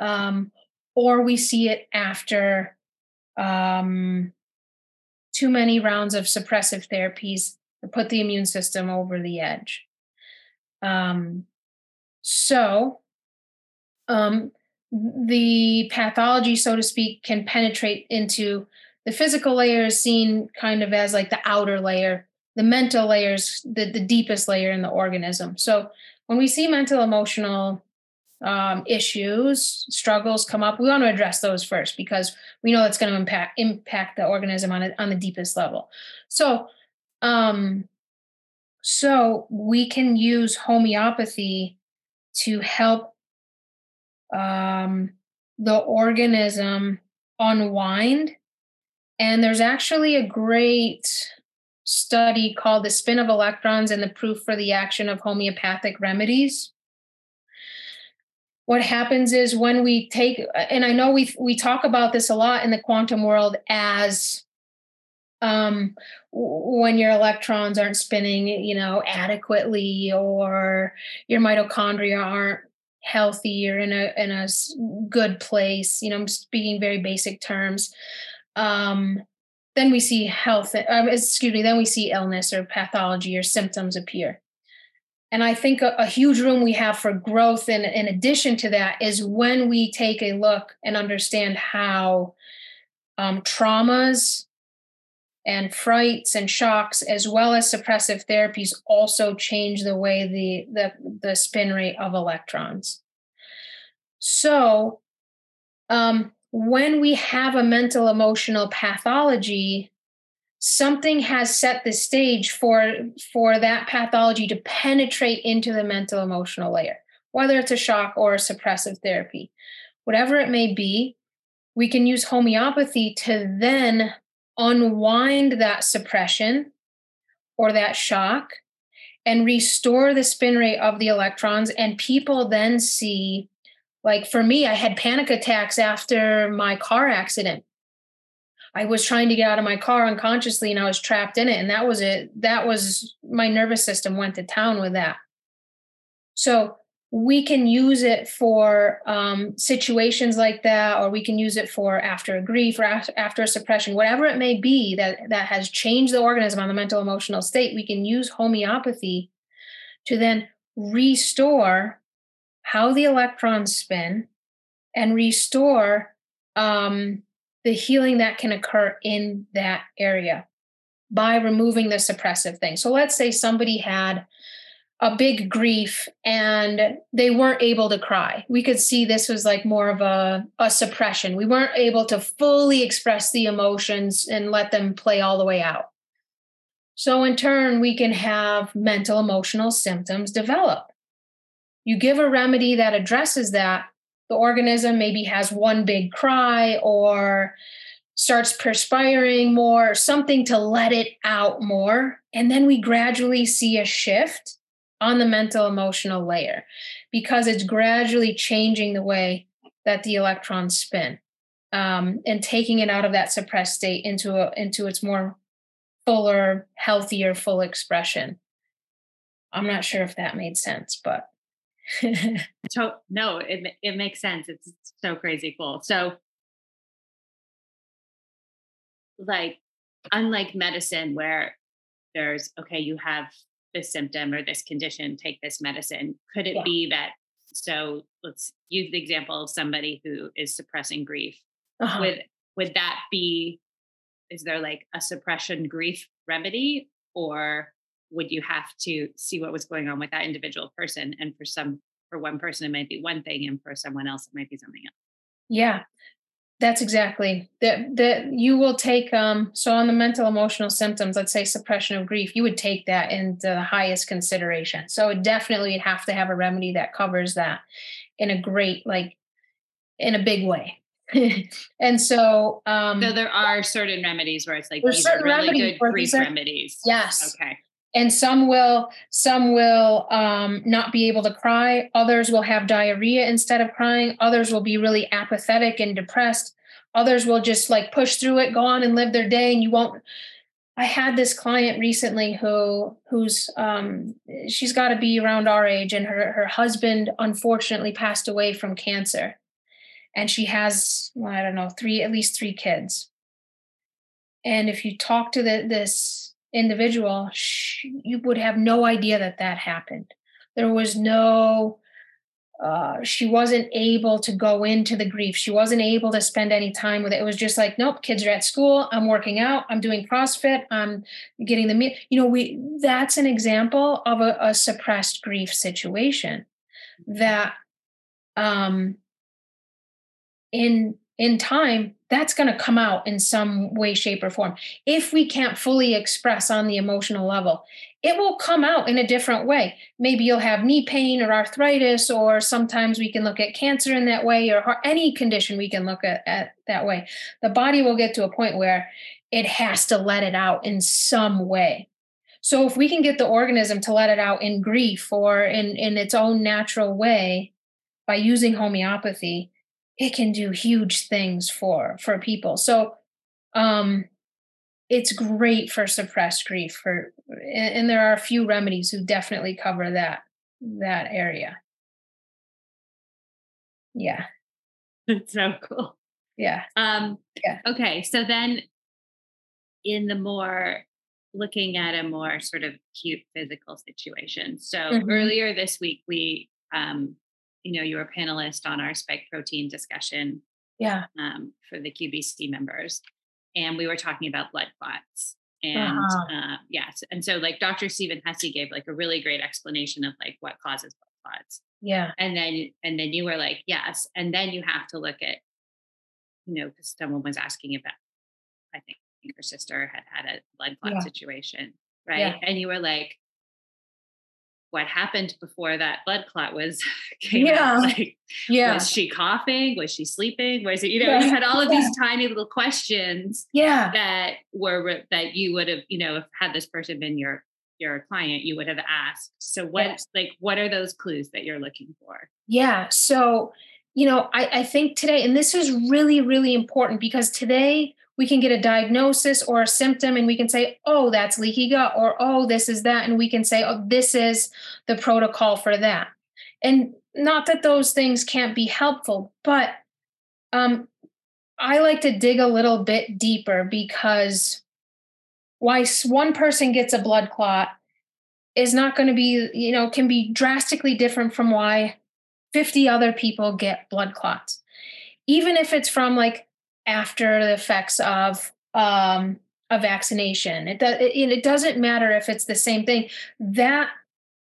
um, or we see it after um, too many rounds of suppressive therapies that put the immune system over the edge. Um, so, um, the pathology, so to speak, can penetrate into the physical layer is seen kind of as like the outer layer, the mental layers, the, the deepest layer in the organism. So when we see mental emotional um, issues, struggles come up, we want to address those first because we know it's going to impact impact the organism on a, on the deepest level. So, um, so we can use homeopathy to help um, the organism unwind. And there's actually a great study called The Spin of Electrons and the Proof for the Action of Homeopathic Remedies. What happens is when we take, and I know we we talk about this a lot in the quantum world as um, when your electrons aren't spinning, you know, adequately, or your mitochondria aren't healthy or in a in a good place. You know, I'm speaking very basic terms. Um, then we see health. Uh, excuse me. Then we see illness or pathology or symptoms appear. And I think a, a huge room we have for growth, in, in addition to that, is when we take a look and understand how um, traumas and frights and shocks, as well as suppressive therapies, also change the way the the, the spin rate of electrons. So, um, when we have a mental emotional pathology, something has set the stage for for that pathology to penetrate into the mental emotional layer, whether it's a shock or a suppressive therapy, whatever it may be. We can use homeopathy to then unwind that suppression or that shock and restore the spin rate of the electrons. And people then see, like for me, I had panic attacks after my car accident. I was trying to get out of my car unconsciously and I was trapped in it. And that was it. That was my nervous system went to town with that. So we can use it for um, situations like that, or we can use it for after a grief or after a suppression, whatever it may be that that has changed the organism on the mental emotional state. We can use homeopathy to then restore how the electrons spin and restore um, the healing that can occur in that area by removing the suppressive thing. So let's say somebody had a big grief and they weren't able to cry. We could see this was like more of a, a suppression. We weren't able to fully express the emotions and let them play all the way out. So, in turn, we can have mental emotional symptoms develop. You give a remedy that addresses that, the organism maybe has one big cry or starts perspiring more, something to let it out more. And then we gradually see a shift on the mental emotional layer because it's gradually changing the way that the electrons spin um, and taking it out of that suppressed state into a, into its more fuller healthier full expression. I'm not sure if that made sense but no it, it makes sense. It's so crazy cool. So like unlike medicine where there's okay you have this symptom or this condition, take this medicine. Could it yeah. be that? So let's use the example of somebody who is suppressing grief. Uh-huh. Would would that be? Is there like a suppression grief remedy, or would you have to see what was going on with that individual person? And for some, for one person, it might be one thing, and for someone else, it might be something else. Yeah, that's exactly that that you will take um so on the mental emotional symptoms, let's say suppression of grief, you would take that into the highest consideration. So definitely you'd have to have a remedy that covers that in a great like in a big way. and so um so there are certain remedies where it's like these are really good grief remedies. Yes. Okay. And some will some will um, not be able to cry. Others will have diarrhea instead of crying. Others will be really apathetic and depressed. Others will just like push through it go on and live their day and you won't i had this client recently who who's um, she's got to be around our age and her her husband unfortunately passed away from cancer. And she has well, i don't know three at least three kids. And if you talk to the, this individual, you would have no idea that that happened. There was no, uh, she wasn't able to go into the grief. She wasn't able to spend any time with it. It was just like, nope, kids are at school. I'm working out. I'm doing CrossFit. I'm getting the meal. You know, we that's an example of a, a suppressed grief situation that um in in time that's going to come out in some way shape or form. If we can't fully express on the emotional level it will come out in a different way. Maybe you'll have knee pain or arthritis or sometimes we can look at cancer in that way or any condition we can look at, at that way. The body will get to a point where it has to let it out in some way. So if we can get the organism to let it out in grief or in in its own natural way by using homeopathy it can do huge things for for people. So um it's great for suppressed grief for and, and there are a few remedies who definitely cover that that area. Yeah. That's so cool. Yeah. Um yeah. okay so then in the more looking at a more sort of acute physical situation so mm-hmm. earlier this week we um you know, you were a panelist on our spike protein discussion. Yeah. Um, for the QBC members, and we were talking about blood clots. And uh-huh. uh, yes, and so like Dr. Stephen Hussey gave like a really great explanation of like what causes blood clots. Yeah. And then and then you were like, yes, and then you have to look at, you know, because someone was asking about, I think her sister had had a blood clot yeah. situation, right? Yeah. And you were like, what happened before that blood clot was came yeah. out. Like, yeah. Was she coughing? Was she sleeping? Was it, you know, yeah. you had all of yeah. these tiny little questions yeah. that were, that you would have, you know, if had this person been your, your client, you would have asked. So what, yes. like, what are those clues that you're looking for? Yeah. So, you know, I, I think today, and this is really, really important because today we can get a diagnosis or a symptom and we can say, oh, that's leaky gut, or oh, this is that. And we can say, oh, this is the protocol for that. And not that those things can't be helpful, but um, I like to dig a little bit deeper because why one person gets a blood clot is not going to be, you know, can be drastically different from why 50 other people get blood clots. Even if it's from like after the effects of um, a vaccination. It, does, it, it doesn't matter if it's the same thing. That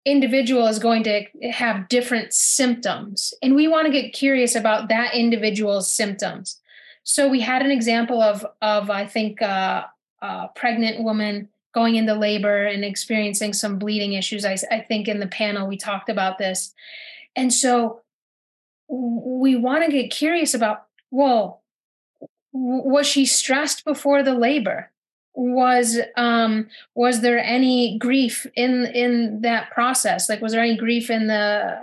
individual is going to have different symptoms, and we want to get curious about that individual's symptoms. So we had an example of of I think uh, a pregnant woman going into labor and experiencing some bleeding issues. I, I think in the panel we talked about this, and so we want to get curious about well was she stressed before the labor? Was um was there any grief in in that process? Like was there any grief in the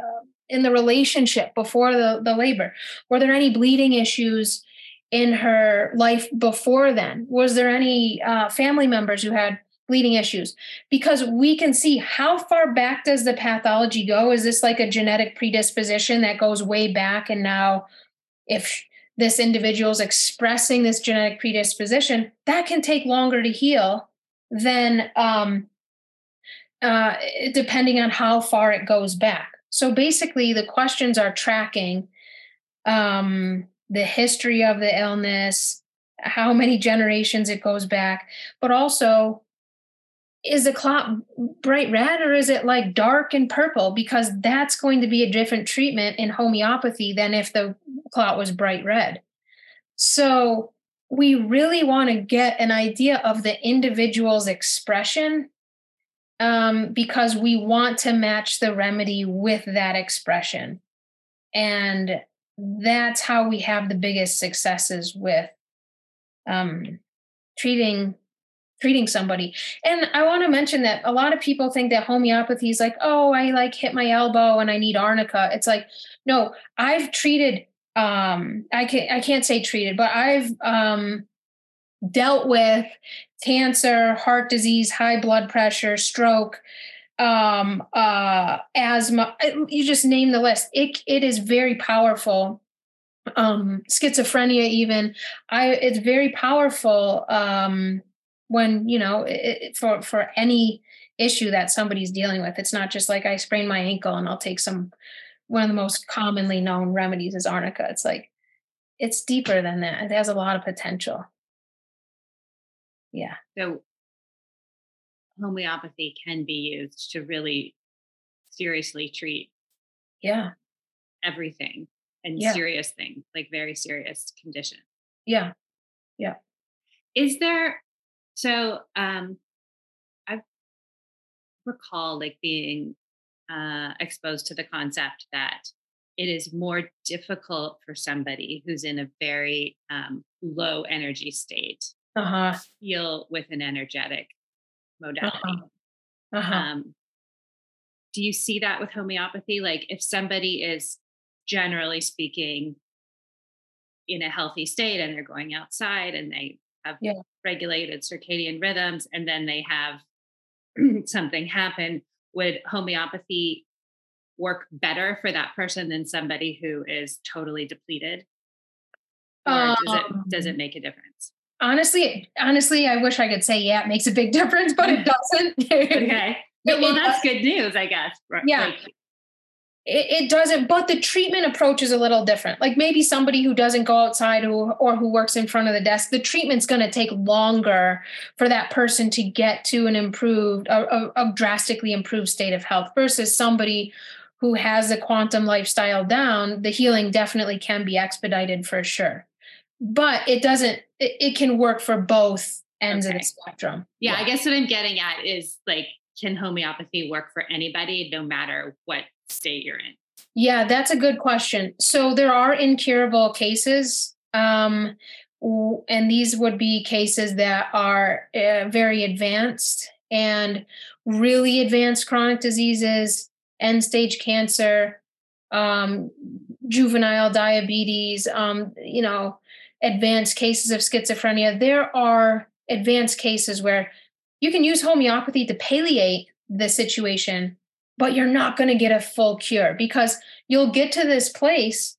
in the relationship before the the labor? Were there any bleeding issues in her life before then? Was there any uh, family members who had bleeding issues? Because we can see how far back does the pathology go? Is this like a genetic predisposition that goes way back and now if this individual is expressing this genetic predisposition, that can take longer to heal than um, uh, depending on how far it goes back. So basically, the questions are tracking um, the history of the illness, how many generations it goes back, but also is the clot bright red or is it like dark and purple? Because that's going to be a different treatment in homeopathy than if the clot was bright red. So we really want to get an idea of the individual's expression um, because we want to match the remedy with that expression. And that's how we have the biggest successes with um, treating treating somebody. And I want to mention that a lot of people think that homeopathy is like, oh, I like hit my elbow and I need arnica. It's like, no, I've treated um I can I can't say treated, but I've um dealt with cancer, heart disease, high blood pressure, stroke, um uh asthma, you just name the list. It it is very powerful um schizophrenia even i it's very powerful um when you know it, for for any issue that somebody's dealing with it's not just like i sprained my ankle and i'll take some one of the most commonly known remedies is arnica. It's like it's deeper than that. It has a lot of potential. Yeah. So homeopathy can be used to really seriously treat yeah. everything and yeah. serious things like very serious condition yeah. Yeah. Is there so um, I recall like being uh, exposed to the concept that it is more difficult for somebody who's in a very um, low energy state uh-huh. to feel with an energetic modality. Uh-huh. Uh-huh. Um, do you see that with homeopathy? Like if somebody is generally speaking in a healthy state and they're going outside and they have yeah. Regulated circadian rhythms and then they have something happen would homeopathy work better for that person than somebody who is totally depleted? Or um, does it does it um, make a difference? honestly honestly i wish i could say yeah it makes a big difference but it doesn't. Okay. Well that's good news i guess yeah. like, it, it, doesn't but the treatment approach is a little different. Like maybe somebody who doesn't go outside or, or who works in front of the desk the treatment's going to take longer for that person to get to an improved a, a, a drastically improved state of health versus somebody who has the quantum lifestyle down the healing definitely can be expedited for sure. But it doesn't it, it can work for both ends okay. of the spectrum. Yeah, yeah. i guess what i'm getting at is like can homeopathy work for anybody no matter what state you're in? Yeah, that's a good question. So there are incurable cases. Um, and these would be cases that are uh, very advanced and really advanced chronic diseases, end stage cancer, um, juvenile diabetes, um, you know, advanced cases of schizophrenia. There are advanced cases where you can use homeopathy to palliate the situation but you're not going to get a full cure because you'll get to this place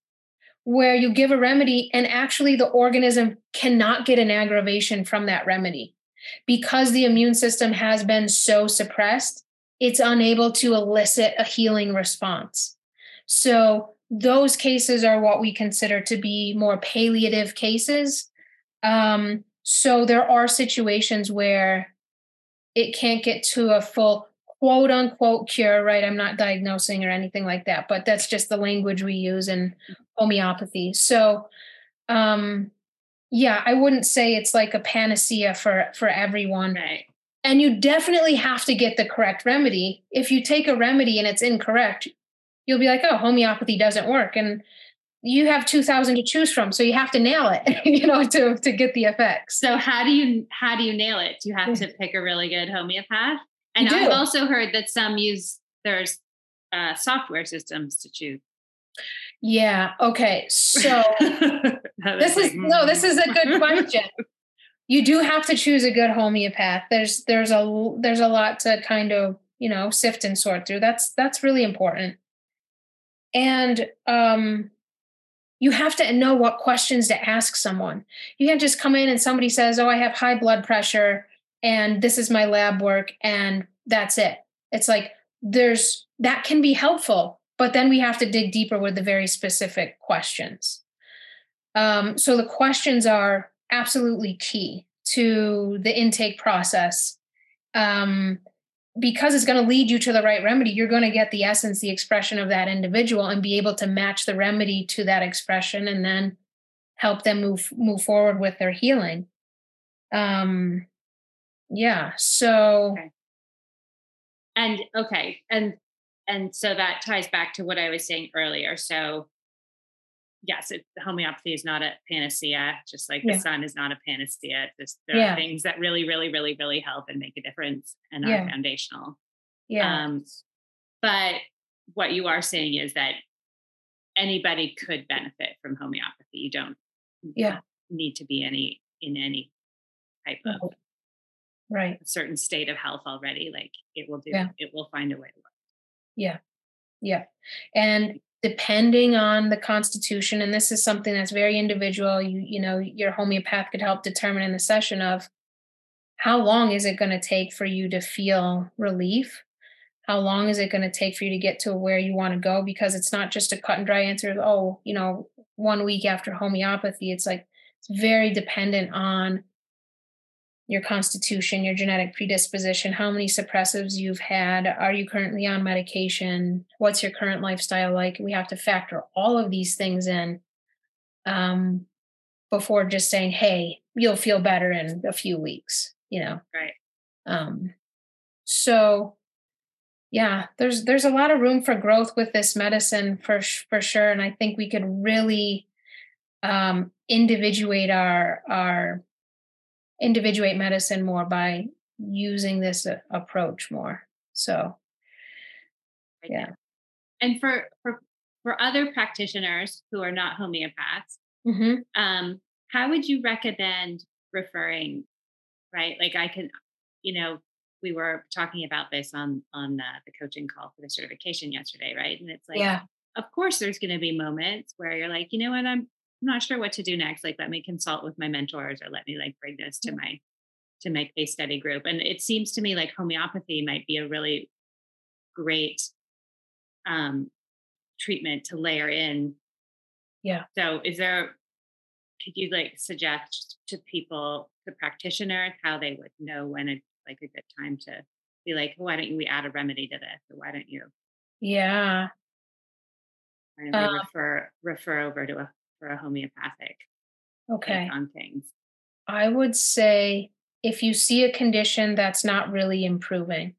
where you give a remedy and actually the organism cannot get an aggravation from that remedy. Because the immune system has been so suppressed it's unable to elicit a healing response. So those cases are what we consider to be more palliative cases. Um, so there are situations where it can't get to a full quote unquote cure, right? I'm not diagnosing or anything like that, but that's just the language we use in homeopathy. So, um, yeah, I wouldn't say it's like a panacea for for everyone. Right. And you definitely have to get the correct remedy. If you take a remedy and it's incorrect, you'll be like, "Oh, homeopathy doesn't work." And you have 2000 to choose from so you have to nail it you know to to get the effects so how do you how do you nail it do you have to pick a really good homeopath and I've also heard that some use there's uh, software systems to choose. Yeah. Okay. So this is no. This is a good question. you do have to choose a good homeopath. There's there's a there's a lot to kind of you know sift and sort through. That's that's really important. And um, you have to know what questions to ask someone. You can't just come in and somebody says, "Oh, I have high blood pressure." And this is my lab work and that's it. It's like there's that can be helpful, but then we have to dig deeper with the very specific questions. Um, so the questions are absolutely key to the intake process. Um, because it's going to lead you to the right remedy, you're going to get the essence, the expression of that individual, and be able to match the remedy to that expression, and then help them move move forward with their healing. Um, yeah so okay. and okay and and so that ties back to what i was saying earlier so yes, it, homeopathy is not a panacea, just like Yeah. the sun is not a panacea. Just there Yeah. are things that really, really, really, really help and make a difference and are Yeah. foundational. Yeah. Um, but what you are saying is that anybody could benefit from homeopathy. You don't Yeah. need to be any in any type of right. A certain state of health already. Like it will do, Yeah. it will find a way to work. Yeah. Yeah. And depending on the constitution, and this is something that's very individual, you you know, your homeopath could help determine in the session of how long is it going to take for you to feel relief? How long is it going to take for you to get to where you want to go? Because it's not just a cut and dry answer, of, oh, you know, one week after homeopathy. It's like it's very dependent on your constitution, your genetic predisposition, how many suppressives you've had, are you currently on medication, what's your current lifestyle like? We have to factor all of these things in um, before just saying, hey, you'll feel better in a few weeks, you know. Right. Um, so yeah, there's there's a lot of room for growth with this medicine for for sure, and I think we could really um, individuate our our individuate medicine more by using this uh, approach more. So Yeah. And for for for other practitioners who are not homeopaths, mhm. um, how would you recommend referring? Right, like I can, you know, we were talking about this on on uh, the coaching call for the certification yesterday, right? And it's like, yeah, of course, there's going to be moments where you're like, you know what, I'm I'm not sure what to do next. Like, let me consult with my mentors, or let me like bring this to my to my case study group. And it seems to me like homeopathy might be a really great um, treatment to layer in. Yeah. So, is there? Could you like suggest to people, to practitioners, how they would know when it's like a good time to be like, why don't you we add a remedy to this, or why don't you yeah, don't Um, refer refer over to a for a homeopathic okay. on things? I would say if you see a condition that's not really improving, mm-hmm.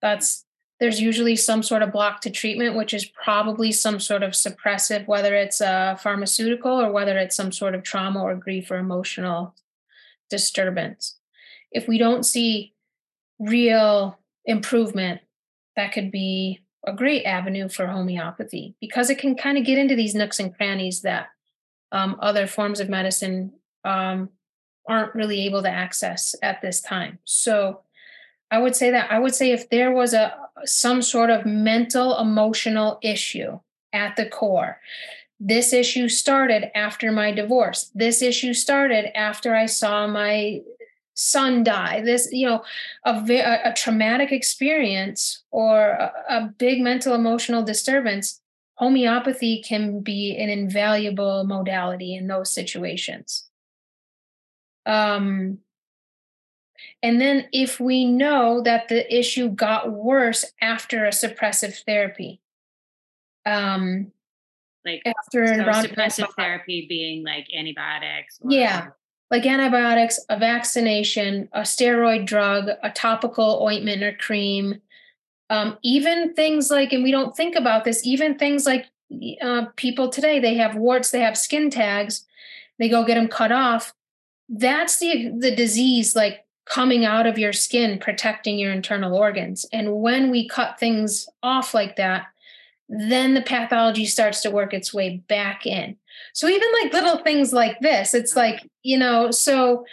that's there's usually some sort of block to treatment, which is probably some sort of suppressive, whether it's a pharmaceutical or whether it's some sort of trauma or grief or emotional disturbance. If we don't see real improvement, that could be a great avenue for homeopathy because it can kind of get into these nooks and crannies that um, other forms of medicine um, aren't really able to access at this time. So I would say that I would say if there was a some sort of mental emotional issue at the core, this issue started after my divorce. This issue started after I saw my son die. This, you know, a, a, traumatic experience or a, a big mental emotional disturbance. Homeopathy can be an invaluable modality in those situations. Um, and then if we know that the issue got worse after a suppressive therapy, um, Like after so suppressive therapy being like antibiotics. Or, Yeah. Like antibiotics, a vaccination, a steroid drug, a topical ointment or cream, um, even things like, and we don't think about this, even things like uh, people today, they have warts, they have skin tags, they go get them cut off. That's the the disease like coming out of your skin, protecting your internal organs. And when we cut things off like that, then the pathology starts to work its way back in. So even like little things like this, it's like, you know, so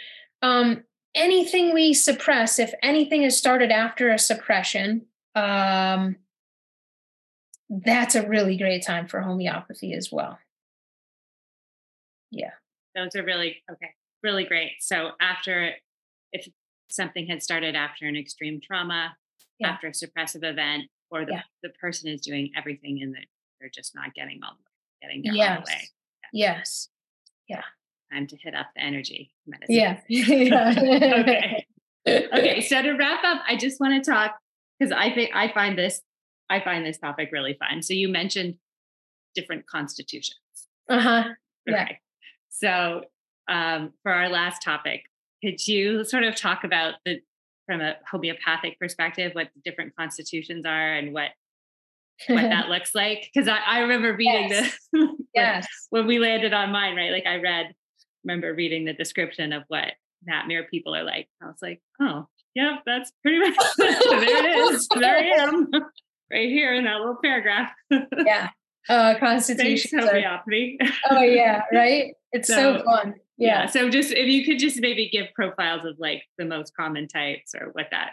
um anything we suppress, if anything is started after a suppression, um that's a really great time for homeopathy as well. Yeah. Those are really okay. Really great. So after if something had started after an extreme trauma, Yeah. after a suppressive event, or the, Yeah. the person is doing everything and they're just not getting all the way, getting all Yes. the way. Yes. Yeah. Time to hit up the energy medicine. Yeah. yeah. okay. okay. So to wrap up, I just want to talk because I think I find this I find this topic really fun. So you mentioned different constitutions. Uh-huh. Yeah. Okay. So um, for our last topic, could you sort of talk about the from a homeopathic perspective what the different constitutions are and what what that looks like because I, I remember reading Yes. this yes. when we landed on mine right like i read remember reading the description of what Nat mur people are like i was like oh yep that's pretty much there it is there i am right here in that little paragraph Yeah. Uh, constitution. homeopathy Oh yeah, right. It's so, So, fun. yeah Yeah. so just if you could just maybe give profiles of like the most common types or what that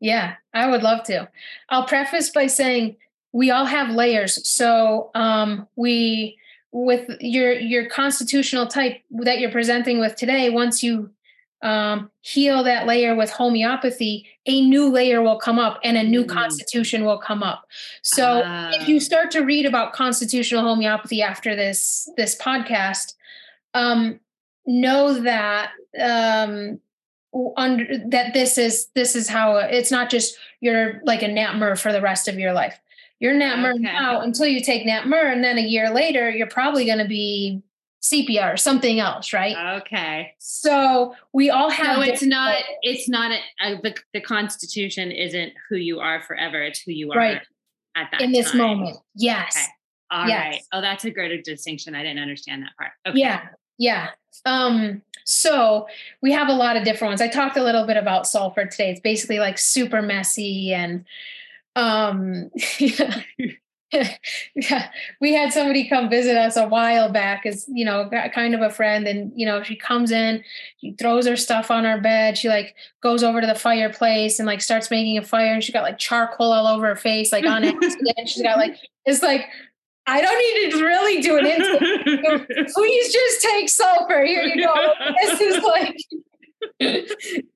Yeah, I would love to. I'll preface by saying we all have layers. So um, we with your your constitutional type that you're presenting with today, once you um, heal that layer with homeopathy, a new layer will come up and a new Mm. constitution will come up. So if you Ah. start to read about constitutional homeopathy after this this podcast, um, know that um, under that this is this is how it's not just you're like a Nat mur for the rest of your life. You're Nat mur Okay. now until you take Nat mur, and then a year later you're probably going to be Sepia or something else, right? okay so we all have. no it's not it's not a, a, the, the constitution isn't who you are forever it's who you are Right. at that in this time. moment. Yes. Okay. All right. Yes. Oh, that's a great distinction. I didn't understand that part. Okay. Yeah, yeah. Um, so we have a lot of different ones. I talked a little bit about sulfur today. It's basically like super messy and um yeah, we had somebody come visit us a while back as you know kind of a friend and you know she comes in she throws her stuff on our bed she like goes over to the fireplace and like starts making a fire and she got like charcoal all over her face like on accident she's got like it's like i don't need to really do an intake please just take sulfur. Here you go. This is like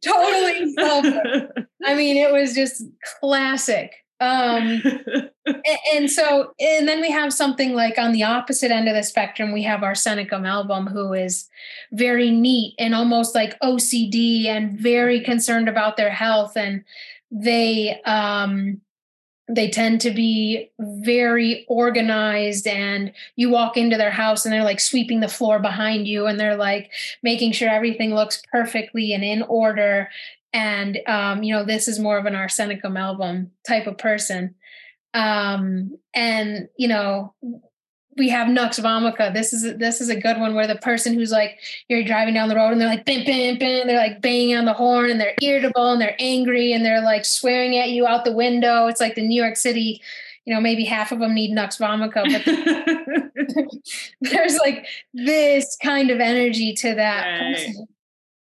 totally sulfur. I mean, it was just classic. Um, a- and, so, and then we have something like on the opposite end of the spectrum, we have arsenicum album, who is very neat and almost like OCD and very concerned about their health. And they, um, they tend to be very organized and you walk into their house and they're like sweeping the floor behind you and they're like making sure everything looks perfectly and in order and um, you know this is more of an arsenicum album type of person. Um, and you know we have nux vomica. This is this is a good one where the person who's like you're driving down the road and they're like bam bam bam they're like banging on the horn and they're irritable and they're angry and they're like swearing at you out the window. It's like the new york city you know maybe half of them need nux vomica but there's like this kind of energy to that Right.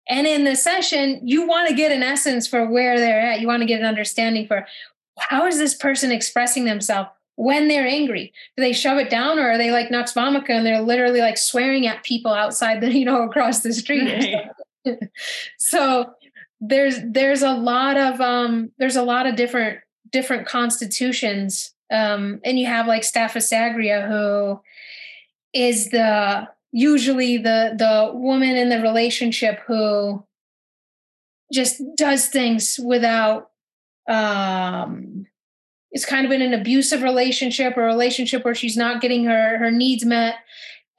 And in the session, you want to get an essence for where they're at. You want to get an understanding for how is this person expressing themselves when they're angry? Do they shove it down or are they like Nux Vomica and they're literally like swearing at people outside the, you know, across the street? Right. so there's there's a lot of um there's a lot of different different constitutions. Um, and you have like Staphysagria who is the usually the the woman in the relationship who just does things without um it's kind of in an abusive relationship or relationship where she's not getting her her needs met.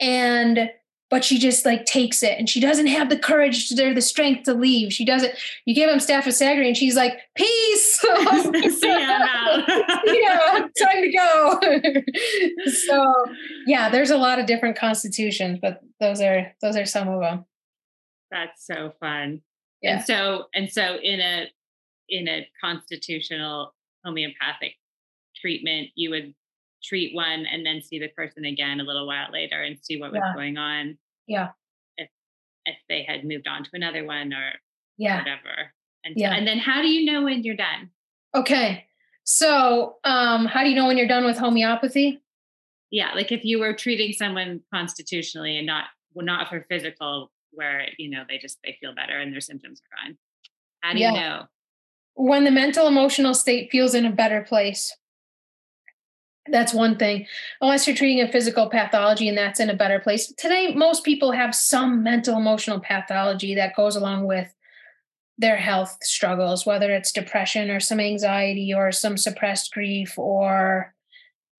And but she just like takes it and she doesn't have the courage or the strength to leave she doesn't you give him Staphysagria and she's like peace See ya now. yeah, time to go. so yeah, there's a lot of different constitutions, but those are those are some of them. That's so fun. Yeah. And so and so in a in a constitutional homeopathic treatment, you would treat one and then see the person again a little while later and see what was Yeah. going on. Yeah. If if they had moved on to another one or Yeah. whatever. And Yeah. and then how do you know when you're done? Okay. So um, how do you know when you're done with homeopathy? Yeah, like if you were treating someone constitutionally and not well, not for physical, where you know they just they feel better and their symptoms are gone. How do Yeah. you know? When the mental emotional state feels in a better place. That's one thing. Unless you're treating a physical pathology and that's in a better place. Today, most people have some mental emotional pathology that goes along with their health struggles, whether it's depression or some anxiety or some suppressed grief or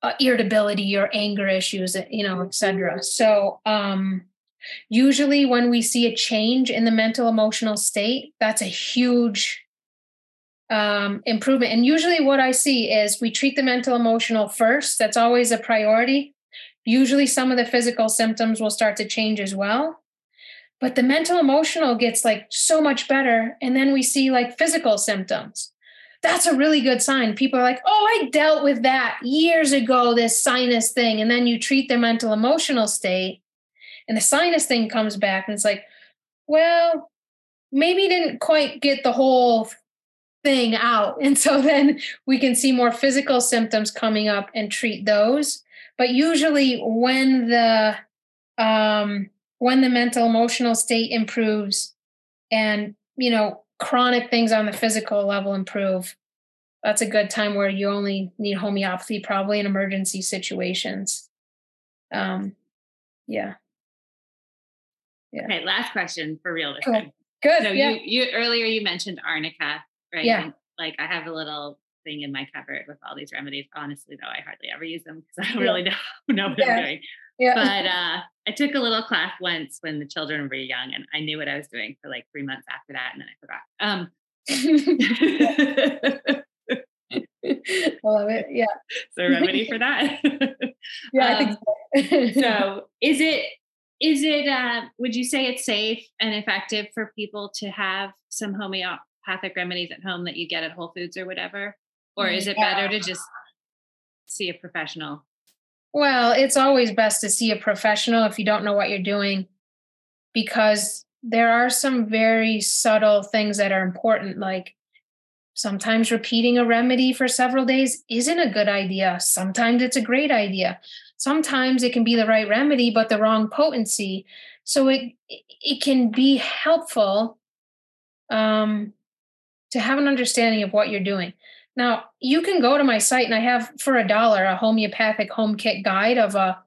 uh, irritability or anger issues, you know, et cetera. So, um, usually when we see a change in the mental emotional state, that's a huge um, improvement. And usually, what I see is we treat the mental emotional first. That's always a priority. Usually, some of the physical symptoms will start to change as well. But the mental emotional gets like so much better. And then we see like physical symptoms. That's a really good sign. People are like, oh, I dealt with that years ago, this sinus thing. And then you treat their mental emotional state, and the sinus thing comes back, and it's like, well, maybe didn't quite get the whole thing out. And so then we can see more physical symptoms coming up and treat those. But usually when the um when the mental emotional state improves and you know chronic things on the physical level improve that's a good time where you only need homeopathy probably in emergency situations um yeah yeah okay last question for real this time good so yeah. you you earlier you mentioned arnica right yeah and, like i have a little thing in my cupboard with all these remedies honestly though i hardly ever use them because i don't yeah. really know, know what yeah. i'm doing yeah. But uh, I took a little class once when the children were young, and I knew what I was doing for like three months after that, and then I forgot. Um, I love it. Yeah. So remedy for that. yeah. Um, so. so is it is it uh, would you say it's safe and effective for people to have some homeopathic remedies at home that you get at Whole Foods or whatever? Or is it yeah. better to just see a professional? Well, it's always best to see a professional if you don't know what you're doing because there are some very subtle things that are important like sometimes repeating a remedy for several days isn't a good idea sometimes it's a great idea sometimes it can be the right remedy but the wrong potency so it it can be helpful um, to have an understanding of what you're doing now, you can go to my site and I have for a dollar a homeopathic home kit guide of a,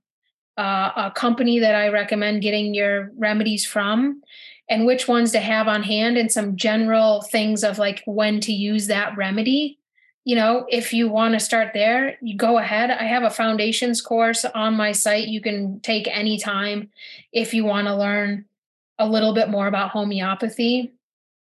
a company that I recommend getting your remedies from and which ones to have on hand and some general things of like when to use that remedy. You know, if you want to start there, you go ahead. I have a foundations course on my site you can take anytime if you want to learn a little bit more about homeopathy.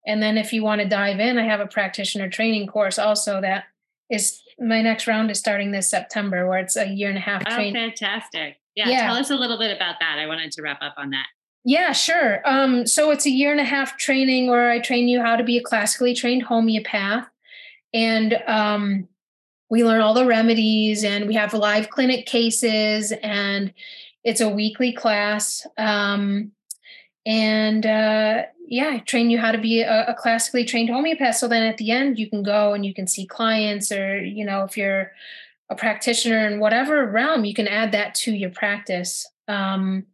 And then if you want to dive in, I have a practitioner training course also that is my next round is starting this September where it's a year and a half oh, training. fantastic. Yeah, yeah, Tell us a little bit about that. I wanted to wrap up on that. Yeah, sure. Um, so it's a year and a half training where I train you how to be a classically trained homeopath. And um, we learn all the remedies and we have live clinic cases and it's a weekly class. Um, and uh, yeah, I train you how to be a, a, classically trained homeopath. So then at the end, you can go and you can see clients, or you know, if you're a practitioner in whatever realm, you can add that to your practice. Um,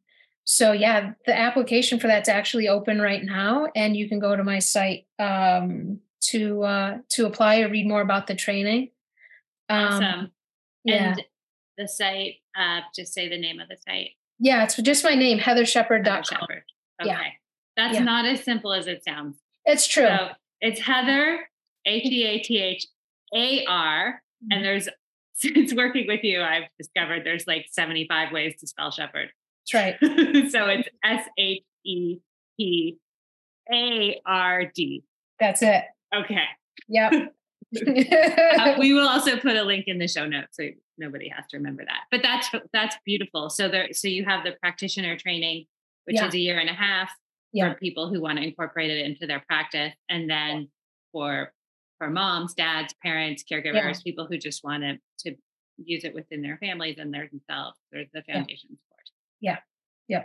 so yeah, the application for that's actually open right now, and you can go to my site um, to uh, to apply or read more about the training. Um, awesome. Yeah. And the site, uh, just say the name of the site. Yeah, it's just my name, heatharshepard.com. Heathar Shepard. Okay. Yeah. That's yeah. not as simple as it sounds. It's true. So it's Heathar, H E A T H A R. And mm-hmm. there's, since working with you, I've discovered there's like 75 ways to spell shepherd. That's right. so it's S H E P A R D. That's it. Okay. Yep. uh, we will also put a link in the show notes so nobody has to remember that. But that's that's beautiful. So there, so you have the practitioner training, which yeah. is a year and a half yeah. for people who want to incorporate it into their practice and then for for moms dads parents caregivers yeah. people who just want to to use it within their families and their themselves there's the foundation yeah. support yeah yeah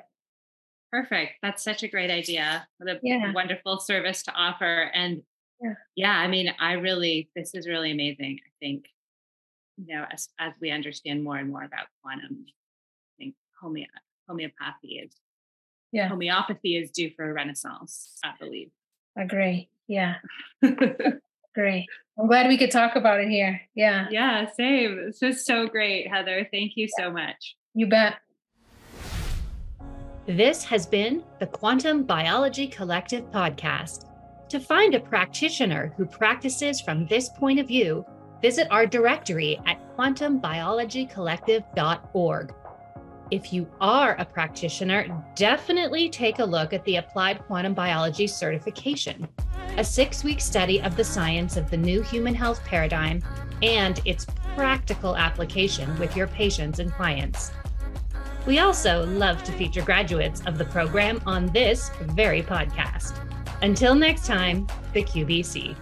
perfect that's such a great idea what a wonderful service to offer and yeah. yeah i mean i really this is really amazing i think you know as, as we understand more and more about quantum i think homeo- homeopathy is yeah. homeopathy is due for a renaissance, I believe. Agree. Yeah. great. I'm glad we could talk about it here. Yeah. Yeah, same. This is so great, Heathar. Thank you so much. You bet. This has been the Quantum Biology Collective podcast. To find a practitioner who practices from this point of view, visit our directory at quantumbiologycollective.org. If you are a practitioner, definitely take a look at the Applied Quantum Biology certification. a six week study of the science of the new human health paradigm and its practical application with your patients and clients. We also love to feature graduates of the program on this very podcast. Until next time, the QBC.